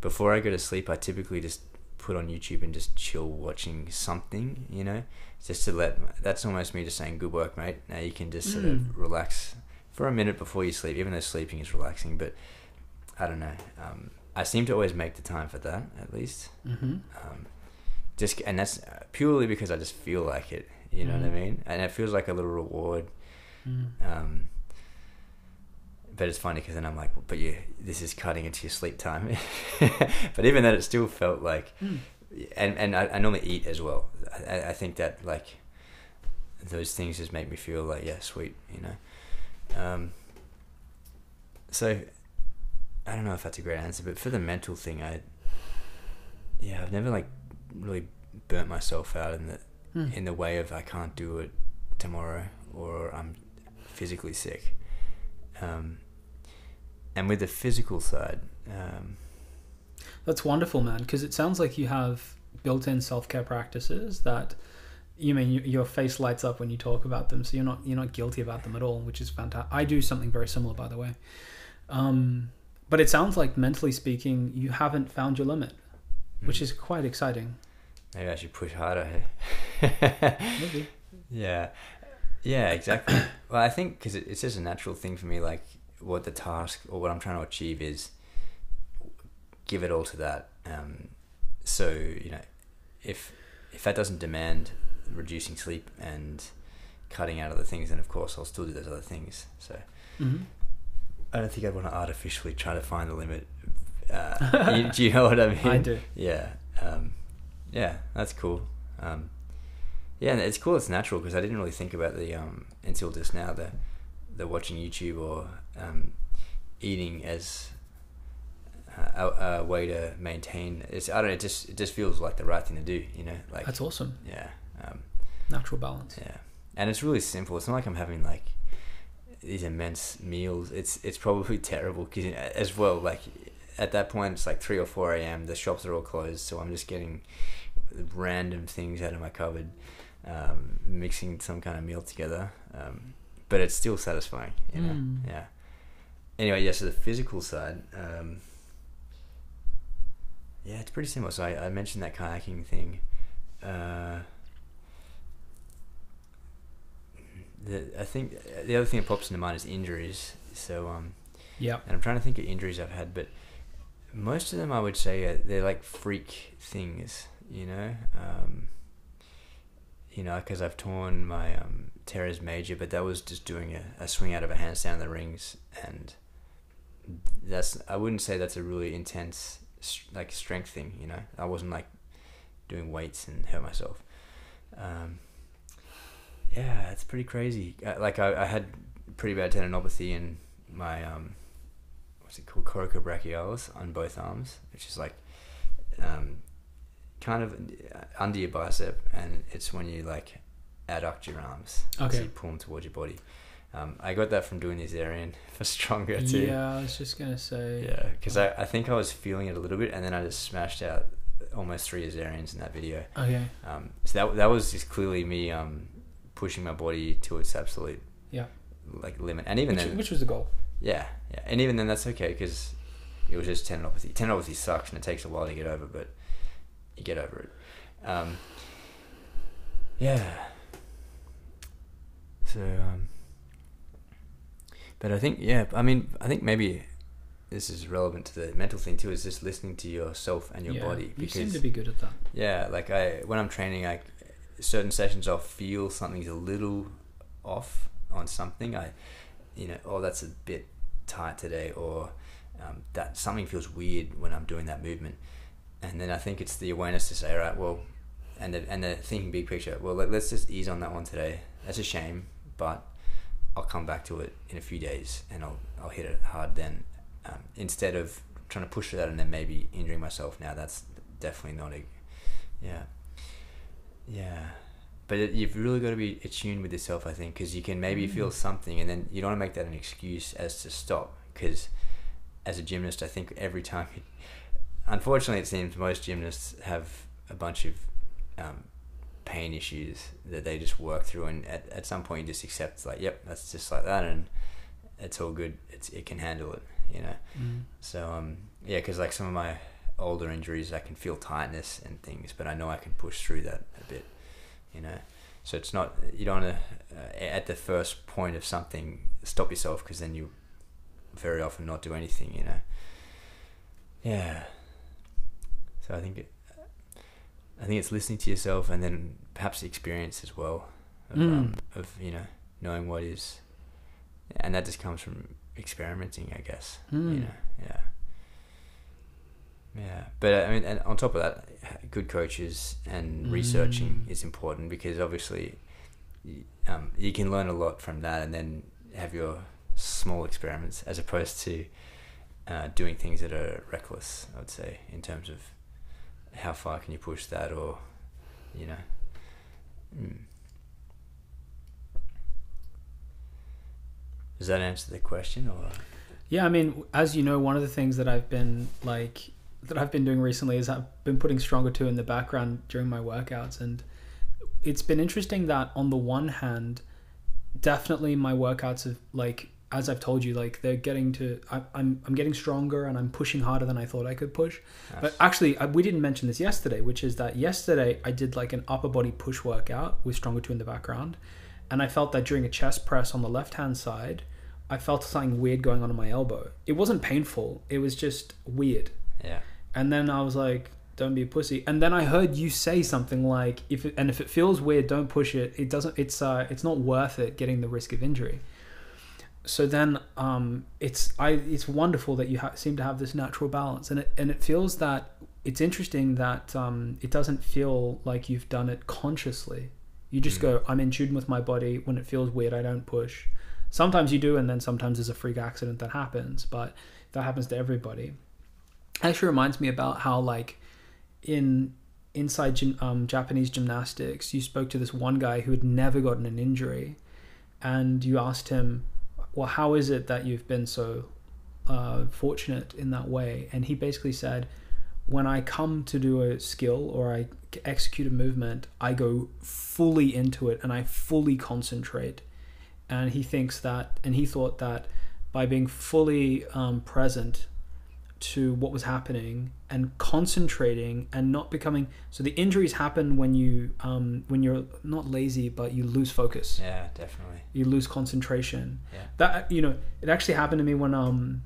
before I go to sleep, I typically just put on YouTube and just chill watching something, you know, just to let, that's almost me just saying, good work, mate. Now you can just sort Mm. of relax for a minute before you sleep, even though sleeping is relaxing, but I don't know. Um, I seem to always make the time for that, at least. Mm-hmm. Um, just and that's purely because I just feel like it. You know what I Mhm. mean? And it feels like a little reward. Mm. Um, but it's funny because then I'm like, but you, this is cutting into your sleep time. but even then, it still felt like, Mm. and and I, I normally eat as well. I, I think that like those things just make me feel like yeah, sweet, you know. Um, so I don't know if that's a great answer, but for the mental thing, I yeah, I've never like really burnt myself out in the Mm. in the way of I can't do it tomorrow or I'm physically sick. Um, and with the physical side, um, That's wonderful, man. Because it sounds like you have built-in self-care practices that you mean you, your face lights up when you talk about them, so you're not you're not guilty about them at all, which is fantastic. I do something very similar, by the way. Um, but it sounds like mentally speaking, you haven't found your limit, which mm, is quite exciting. maybe I should push harder. Hey? Maybe. yeah, yeah, exactly. well, I think because it, it's just a natural thing for me. Like what the task or what I'm trying to achieve is, give it all to that. Um, so you know, if if that doesn't demand reducing sleep and cutting out other things, then of course I'll still do those other things. So hmm I don't think I'd want to artificially try to find the limit. Uh, you, do you know what I mean? I do. Yeah, um, yeah, that's cool. Um, yeah, and it's cool. It's natural because I didn't really think about the um, until just now the the watching YouTube or um, eating as a, a way to maintain. It's I don't know. It just it just feels like the right thing to do. You know, like That's awesome. yeah, um, Natural balance. yeah, and it's really simple. It's not like I'm having like these immense meals. It's it's probably terrible because as well like at that point it's like three or four a.m. The shops are all closed, so I'm just getting random things out of my cupboard, um, mixing some kind of meal together. Um, but it's still satisfying, you know. Mm. Yeah. Anyway, yeah. So the physical side. Um, yeah, it's pretty similar. So I, I mentioned that kayaking thing. Uh, the I think the other thing that pops into mind is injuries. So um, Yeah. and I'm trying to think of injuries I've had, but most of them I would say are, they're like freak things, you know. Um, you know, because I've torn my um, major, but that was just doing a, a swing out of a handstand in the rings, and that's I wouldn't say that's a really intense like strength thing. You know, I wasn't like doing weights and hurt myself. Um, yeah, it's pretty crazy. Uh, like I, I had pretty bad tendinopathy in my um, what's it called, coracobrachialis on both arms, which is like um, kind of under your bicep, and it's when you like adduct your arms, so Okay. you pull them towards your body. Um, I got that from doing the Azarian for Stronger 2. Yeah, I was just gonna say. Yeah, because I, I think I was feeling it a little bit, and then I just smashed out almost three Azarians in that video. Okay. Um, so that that was just clearly me um, pushing my body to its absolute Yeah. like limit, and even Which, then, which was the goal. Yeah, yeah, and even then that's okay because it was just tendinopathy. Tendinopathy sucks, and it takes a while to get over, but you get over it. Um, yeah. So, um, but I think yeah, I mean, I think maybe this is relevant to the mental thing too. Is just listening to yourself and your yeah. body You seem to be good at that. yeah, like I when I'm training, I certain sessions I'll feel something's a little off on something. I, you know, oh that's a bit tight today, or um, that something feels weird when I'm doing that movement, and then I think it's the awareness to say, all right, well, and the and the thinking big picture. Well, let, let's just ease on that one today. That's a shame, but I'll come back to it in a few days, and I'll I'll hit it hard then. Um, instead of trying to push that and then maybe injuring myself now, that's definitely not a yeah. Yeah. But it, you've really got to be attuned with yourself, I think, because you can maybe Mm. feel something and then you don't want to make that an excuse as to stop. Because as a gymnast, I think every time you. Unfortunately, it seems most gymnasts have a bunch of um, pain issues that they just work through, and at, at some point, you just accept, like, yep, that's just like that, and it's all good. It's, it can handle it, you know? Mm. So um, yeah, because like some of my older injuries, I can feel tightness and things, but I know I can push through that a bit, you know. So it's not you don't want to uh, at the first point of something stop yourself because then you very often not do anything, you know. Yeah. So I think it, I think it's listening to yourself and then perhaps the experience as well of, um, of you know knowing what is, and that just comes from experimenting, I guess. Mm. You know, yeah, yeah. But I mean, and on top of that, good coaches and researching Mm. is important because obviously, um, you can learn a lot from that, and then have your small experiments as opposed to uh, doing things that are reckless. I would say in terms of how far can you push that, or you know. Mm. Does that answer the question, or? Yeah, I mean, as you know, one of the things that I've been like that I've been doing recently is I've been putting Stronger 2 in the background during my workouts and it's been interesting that on the one hand, definitely my workouts have like as I've told you, like they're getting to I, I'm I'm getting stronger and I'm pushing harder than I thought I could push. But actually, I, we didn't mention this yesterday, which is that yesterday I did like an upper body push workout with Stronger 2 in the background. And I felt that during a chest press on the left hand side, I felt something weird going on in my elbow. It wasn't painful, it was just weird. Yeah. And then I was like, don't be a pussy. And then I heard you say something like, if it, and if it feels weird, don't push it. It doesn't, it's, uh, it's not worth it getting the risk of injury. So then, um, it's, I, it's wonderful that you ha- seem to have this natural balance and it, and it feels that it's interesting that, um, it doesn't feel like you've done it consciously. You just Mm. go, I'm in tune with my body. When it feels weird, I don't push. Sometimes you do, and then sometimes there's a freak accident that happens, but that happens to everybody. Actually, reminds me about how like in inside um, Japanese gymnastics, you spoke to this one guy who had never gotten an injury, and you asked him, "Well, how is it that you've been so uh, fortunate in that way?" And he basically said, "When I come to do a skill or I execute a movement, I go fully into it and I fully concentrate." And he thinks that, and he thought that by being fully um, present to what was happening and concentrating and not becoming so the injuries happen when you um, when you're not lazy but you lose focus Yeah, definitely. you lose concentration Yeah. that you know it actually happened to me when um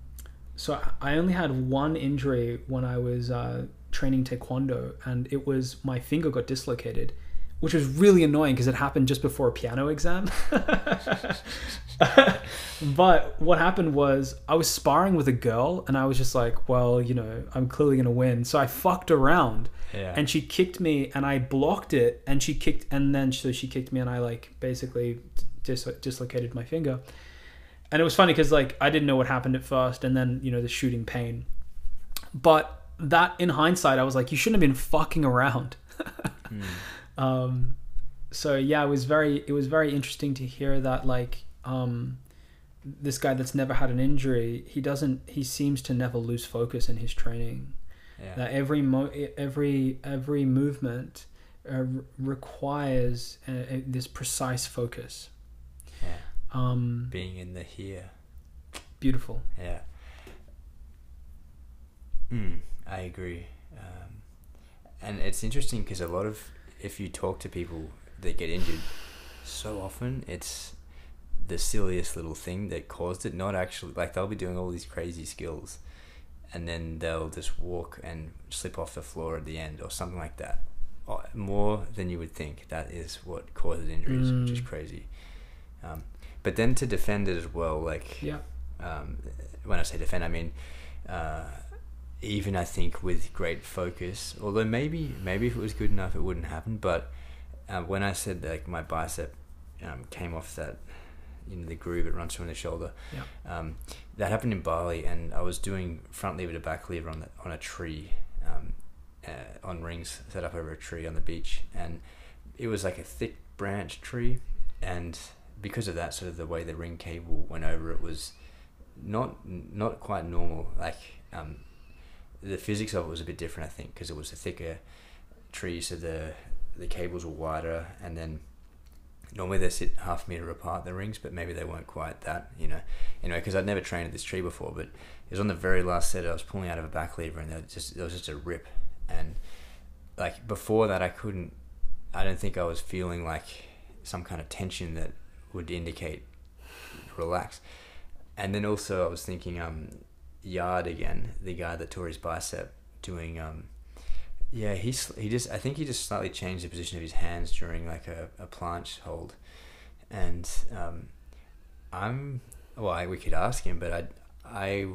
so I- only had one injury when I was uh, training taekwondo, and it was my finger got dislocated, which was really annoying because it happened just before a piano exam. but what happened was I was sparring with a girl, and I was just like, well, you know, I'm clearly gonna win, so I fucked around Yeah. and she kicked me and I blocked it and she kicked and then so she kicked me and I like basically dis- dislocated my finger and it was funny because like I didn't know what happened at first and then you know the shooting pain but that in hindsight I was like you shouldn't have been fucking around Mm. um so yeah it was very it was very interesting to hear that like um this guy that's never had an injury he doesn't he seems to never lose focus in his training yeah. that every mo- every every movement uh, requires uh, uh, this precise focus. yeah. Um, Being in the here. beautiful. Yeah. Mm, I agree. Um, and it's interesting because a lot of, if you talk to people that get injured, so often it's the silliest little thing that caused it, not actually, like they'll be doing all these crazy skills and then they'll just walk and slip off the floor at the end or something like that. Oh, More than you would think. That is what causes injuries, which is Mm. crazy. Um, but then to defend it as well, like Yeah. um, when I say defend, I mean uh, even I think with great focus. Although maybe maybe if it was good enough, it wouldn't happen. But uh, when I said like my bicep um, came off that you know the groove it runs from the shoulder, Yeah. um, that happened in Bali, and I was doing front lever to back lever on the, on a tree. Um, uh, on rings set up over a tree on the beach, and it was like a thick branch tree, and because of that, sort of the way the ring cable went over it was not not quite normal. Like um, the physics of it was a bit different, I think, because it was a thicker tree, so the the cables were wider, and then normally they sit half a meter apart the rings, but maybe they weren't quite that, you know. Anyway, because I'd never trained at this tree before, but it was on the very last set. I was pulling out of a back lever, and there was just there was just a rip, and like before that, I couldn't. I don't think I was feeling like some kind of tension that would indicate relax. And then also I was thinking um Yard again, the guy that tore his bicep doing um yeah, he he just I think he just slightly changed the position of his hands during like a, a planche hold. And um I'm well, I, we could ask him, but I I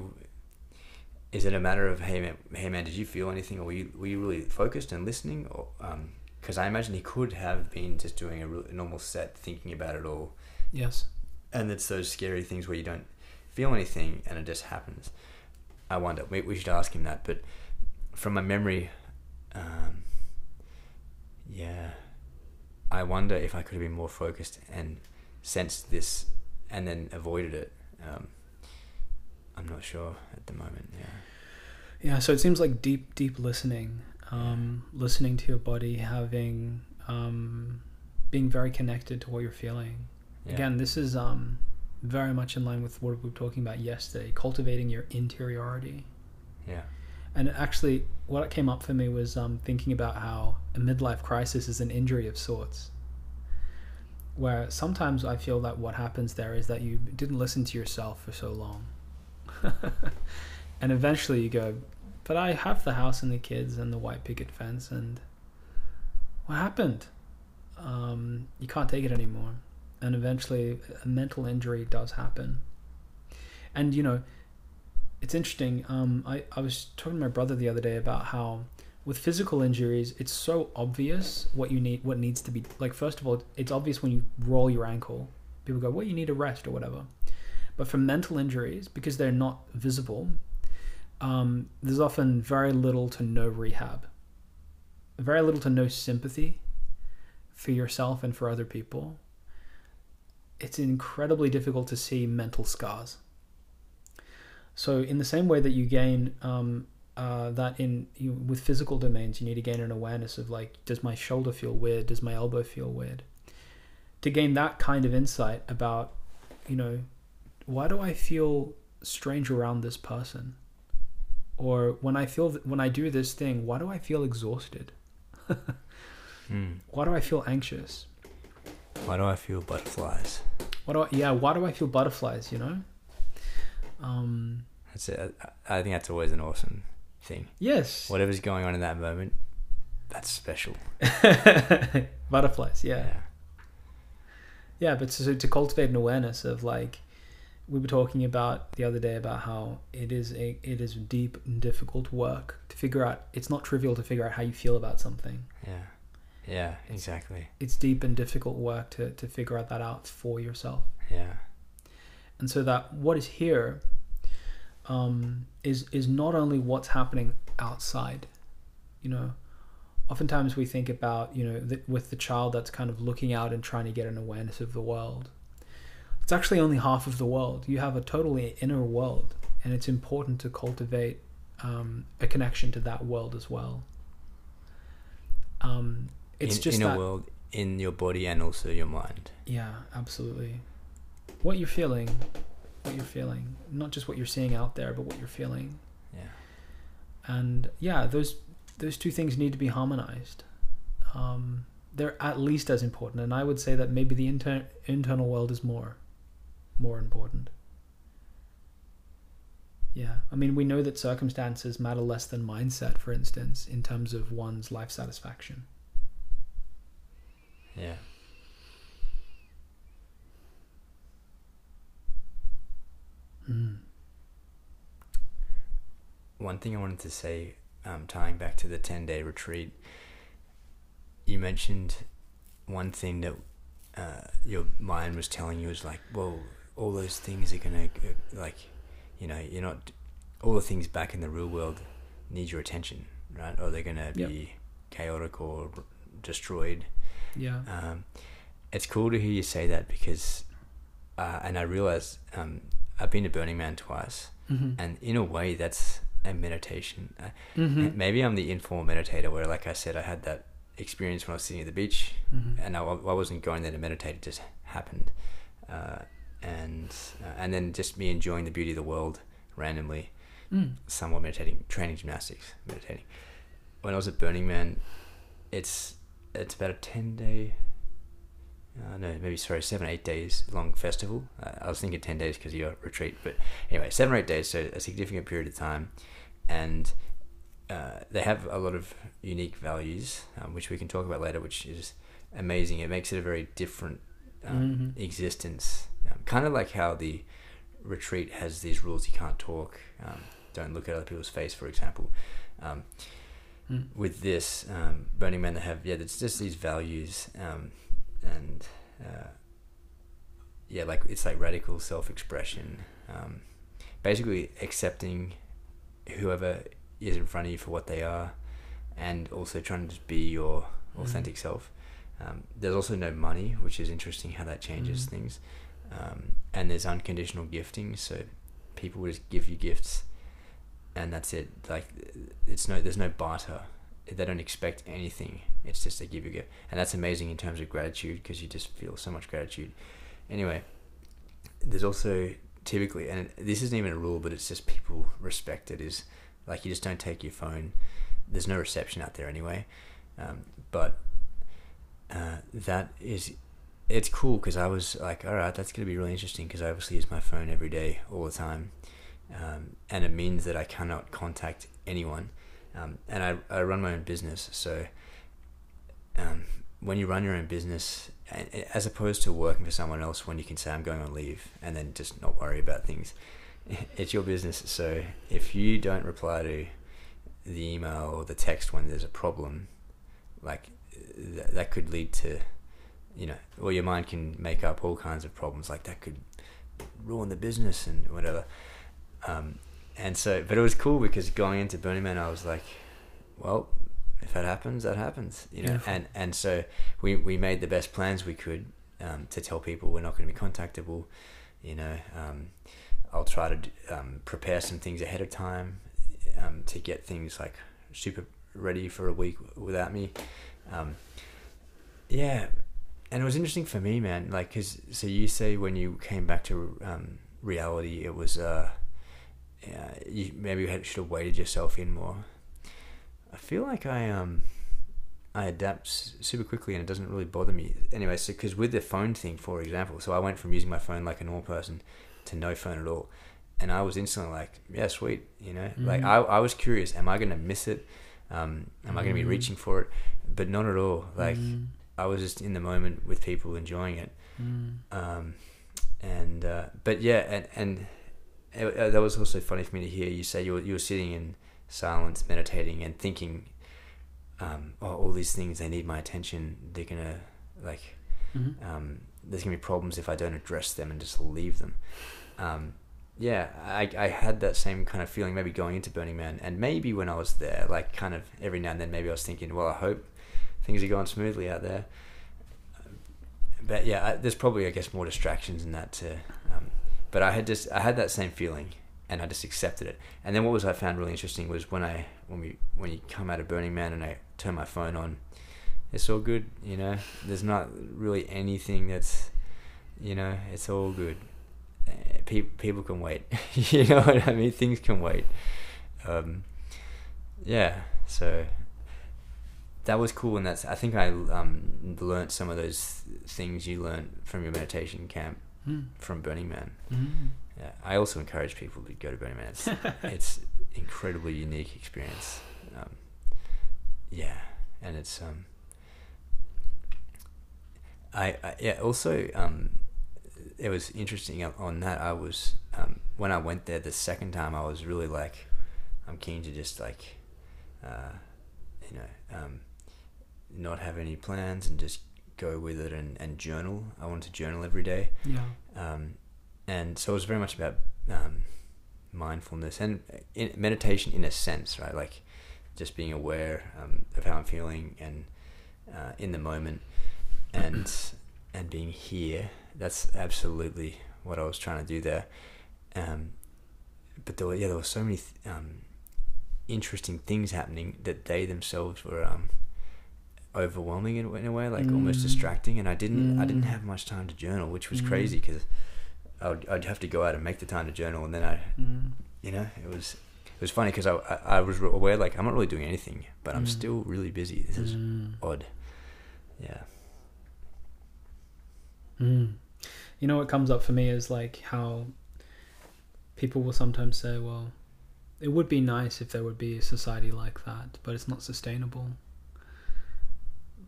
is it a matter of hey man, hey man, did you feel anything, or were you, were you really focused and listening, or um, because I imagine he could have been just doing a, real, a normal set, thinking about it all, Yes. and it's those scary things where you don't feel anything and it just happens. I wonder. We, we should ask him that. But from my memory, um, yeah, I wonder if I could have been more focused and sensed this and then avoided it. Um, I'm not sure at the moment. Yeah. Yeah. So it seems like deep, deep listening, um, listening to your body, having, um, being very connected to what you're feeling. yeah. Again, this is um, very much in line with what we were talking about yesterday, cultivating your interiority. Yeah. And actually, what came up for me was um, thinking about how a midlife crisis is an injury of sorts. Where sometimes I feel that what happens there is that you didn't listen to yourself for so long. and eventually you go, but I have the house and the kids and the white picket fence, and what happened? Um, you can't take it anymore. And eventually, a mental injury does happen. And, you know, it's interesting. Um, I, I was talking to my brother the other day about how with physical injuries, it's so obvious what you need, what needs to be. Like, first of all, it's obvious when you roll your ankle. People go, well, you need a rest or whatever. But for mental injuries, because they're not visible, um, there's often very little to no rehab, very little to no sympathy for yourself and for other people. It's incredibly difficult to see mental scars. So, in the same way that you gain um, uh, that in you, with physical domains, you need to gain an awareness of like, does my shoulder feel weird? Does my elbow feel weird? To gain that kind of insight about, you know, why do I feel strange around this person? Or when I feel when I do this thing, why do I feel exhausted? Hmm. Why do I feel anxious? Why do I feel butterflies? What do I, yeah, why do I feel butterflies, you know? Um, That's it. I, I think that's always an awesome thing. Yes. Whatever's going on in that moment, that's special. Butterflies, yeah. Yeah, but so to cultivate an awareness of like we were talking about the other day about how it is a it is deep and difficult work to figure out it's not trivial to figure out how you feel about something. Yeah. Yeah, exactly. It's deep and difficult work to, to figure out that out for yourself. Yeah. And so that what is here um, is is not only what's happening outside. You know, oftentimes we think about you know the, with the child that's kind of looking out and trying to get an awareness of the world. It's actually only half of the world. You have a totally inner world, and it's important to cultivate um, a connection to that world as well. Um, it's in, just in a that, world in your body and also your mind. yeah, absolutely. What you're feeling, what you're feeling, not just what you're seeing out there, but what you're feeling. Yeah. And yeah, those those two things need to be harmonized. Um, they're at least as important, and I would say that maybe the inter- internal world is more more important. Yeah, I mean, we know that circumstances matter less than mindset, for instance, in terms of one's life satisfaction. Yeah. Mm. One thing I wanted to say, um, tying back to the 10 day retreat, you mentioned one thing that uh, your mind was telling you was like, well, all those things are going to, like, you know, you're not, all the things back in the real world need your attention, right? Or they're going to Yep. be chaotic or destroyed. Yeah. Um, it's cool to hear you say that because, uh, and I realize um, I've been to Burning Man twice, Mm-hmm. and in a way, that's a meditation. Uh, mm-hmm. Maybe I'm the informal meditator, where, like I said, I had that experience when I was sitting at the beach, Mm-hmm. and I, I wasn't going there to meditate; it just happened, uh, and uh, and then just me enjoying the beauty of the world randomly, Mm. somewhat meditating, training gymnastics, meditating. When I was at Burning Man, it's it's about a ten day, uh, no, maybe sorry, seven eight days long festival. Uh, I was thinking ten days because of your retreat, but anyway, seven or eight days, so a significant period of time, and uh, they have a lot of unique values, um, which we can talk about later, which is amazing. It makes it a very different um, Mhm. existence, um, kind of like how the retreat has these rules: you can't talk, um, don't look at other people's face, for example. Um, Mm. with this um, Burning Man, they have yeah, it's just these values, um, and uh, yeah, like it's like radical self-expression, um, basically accepting whoever is in front of you for what they are, and also trying to just be your Mm. authentic self. Um, there's also no money, which is interesting how that changes Mhm. things, um, and there's unconditional gifting, so people will just give you gifts, and that's it. Like it's no, there's no barter. They don't expect anything. It's just they give you a gift, and that's amazing in terms of gratitude because you just feel so much gratitude. Anyway, there's also typically, and this isn't even a rule, but it's just people respect it. Is like you just don't take your phone. There's no reception out there anyway, um, but uh, that is it's cool because I was like, all right, that's gonna be really interesting because I obviously use my phone every day, all the time, um, and it means that I cannot contact anyone. Um, and I, I run my own business, so um, when you run your own business, as opposed to working for someone else, when you can say I'm going on leave and then just not worry about things, it's your business. So if you don't reply to the email or the text when there's a problem, like th- that could lead to, you know, or your mind can make up all kinds of problems. Like that could ruin the business and whatever. Um, and so, but it was cool because going into Burning Man, I was like, well, if that happens, that happens, you know. Beautiful. And and so we we made the best plans we could um, to tell people we're not going to be contactable. You know, um, I'll try to um, prepare some things ahead of time um, to get things like super ready for a week without me. Um, yeah, and it was interesting for me, man. Like, cause so you say when you came back to um, reality, it was uh, yeah, you maybe should have weighted yourself in more. I feel like I um I adapt super quickly and it doesn't really bother me. Anyway, so because with the phone thing, for example, so I went from using my phone like a normal person to no phone at all, and I was instantly like, yeah, sweet, you know, like Mhm. I I was curious, am I gonna miss it? Um, am I gonna be Mhm. reaching for it? But not at all. Like Mm, I was just in the moment with people enjoying it. mm, Um, and uh, but yeah, and and it, uh, that was also funny for me to hear you say you were you were sitting in silence, meditating, and thinking, um, oh, all these things they need my attention. They're gonna like mhm. um, there's gonna be problems if I don't address them and just leave them. Um, yeah, I, I had that same kind of feeling maybe going into Burning Man, and maybe when I was there, like kind of every now and then, maybe I was thinking, well, I hope things are going smoothly out there. But yeah, I, there's probably I guess more distractions in that too. But I had just I had that same feeling, and I just accepted it. And then what was I found really interesting was when I when we when you come out of Burning Man and I turn my phone on, it's all good. You know, there's not really anything that's, you know, it's all good. Uh, people people can wait. you know what I mean? Things can wait. Um, yeah. So that was cool, and that's I think I um, learned some of those things you learned from your meditation camp Mm, from Burning Man. mm. Yeah, I also encourage people to go to Burning Man. It's it's incredibly unique experience. Um, yeah, and it's um, I, I yeah also um, it was interesting on- on that. I was um, when I went there the second time. I was really like, I'm keen to just like, uh, you know, um, not have any plans and just go with it and, and journal. I wanted to journal every day Yeah. um, and so it was very much about um, mindfulness and in, meditation in a sense, right? Like just being aware um, of how I'm feeling and uh, in the moment, and and being here. That's absolutely what I was trying to do there. Um, but there were yeah, there were so many th- um, interesting things happening that they themselves were um, overwhelming in, in a way, like almost Mm. distracting. And I didn't I didn't Mm. have much time to journal, which was Mm. crazy because I'd, I'd have to go out and make the time to journal, and then I Mm, you know it was it was funny because I, I I was aware like I'm not really doing anything, but I'm Mm. still really busy. This is mm, odd. Yeah. mm. You know what comes up for me is like how people will sometimes say, well, it would be nice if there would be a society like that, but it's not sustainable.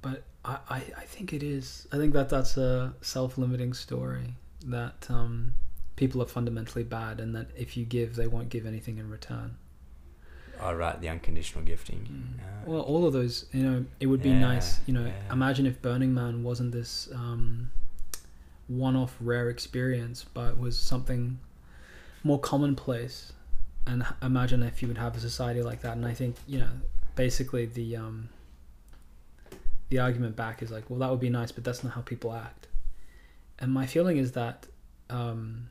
But I, I, I think it is. I think that that's a self-limiting story that um, people are fundamentally bad, and that if you give, they won't give anything in return. Oh right, the unconditional gifting. Mm. Well, all of those, you know, it would be Yeah, nice. You know, yeah. imagine if Burning Man wasn't this um, one-off rare experience, but was something more commonplace. And imagine if you would have a society like that. And I think, you know, basically the um, the argument back is like, well, that would be nice, but that's not how people act. And my feeling is that um,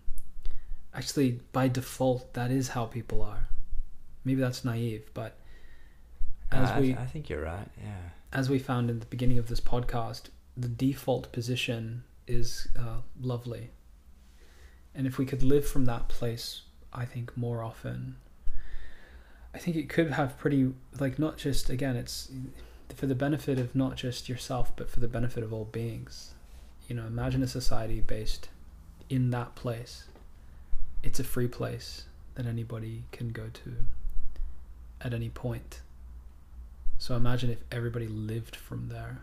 actually, by default, that is how people are. Maybe that's naive, but as I, we I think you're right. Yeah. as we found in the beginning of this podcast, the default position is uh, lovely. And if we could live from that place, I think more often, I think it could have pretty, like, not just, again, it's for the benefit of not just yourself, but for the benefit of all beings. You know, imagine a society based in that place. It's a free place that anybody can go to at any point. So imagine if everybody lived from there.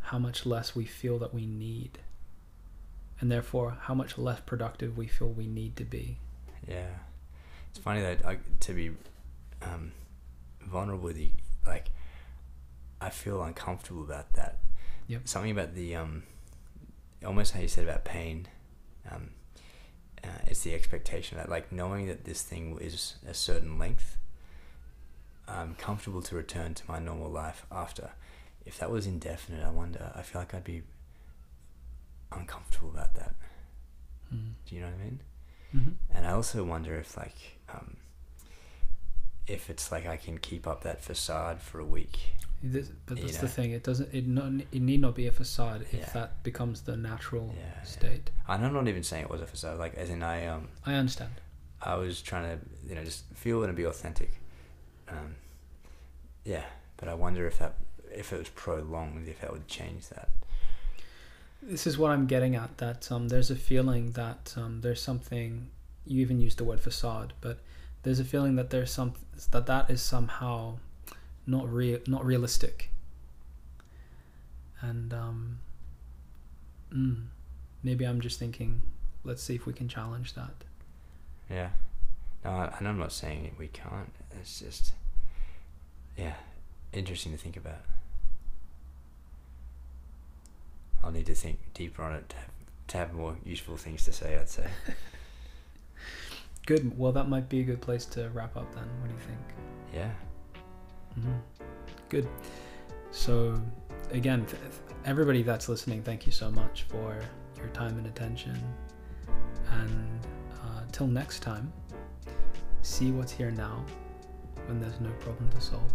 How much less we feel that we need. And therefore, how much less productive we feel we need to be. Yeah. It's funny that I, to be um, vulnerable with like, I feel uncomfortable about that. Yep. Something about the, um, almost how you said about pain. Um, uh, it's the expectation that, like, knowing that this thing is a certain length, I'm comfortable to return to my normal life after. If that was indefinite, I wonder, I feel like I'd be uncomfortable about that. Mm. Do you know what I mean? hmm And I also wonder if like um, if it's like I can keep up that facade for a week. This, but that's You the thing. It doesn't. It not. It need not be a facade if Yeah. that becomes the natural Yeah, yeah. state. And I'm not even saying it was a facade. Like as in I um I understand. I was trying to you know just feel and be authentic. Um, yeah, but I wonder if that if it was prolonged, if that would change that. This is what I'm getting at. That um, there's a feeling that um, there's something you even used the word facade, but there's a feeling that there's some that that is somehow not real, not realistic. And um, mm, maybe I'm just thinking, let's see if we can challenge that. Yeah. No, and I'm not saying we can't. It's just, yeah, interesting to think about. I'll need to think deeper on it to have, to have more useful things to say, I'd say. Good. Well, that might be a good place to wrap up then. What do you think? Yeah. Mm-hmm. Good. So, again, th- everybody that's listening, thank you so much for your time and attention. And uh, till next time, see what's here now when there's no problem to solve.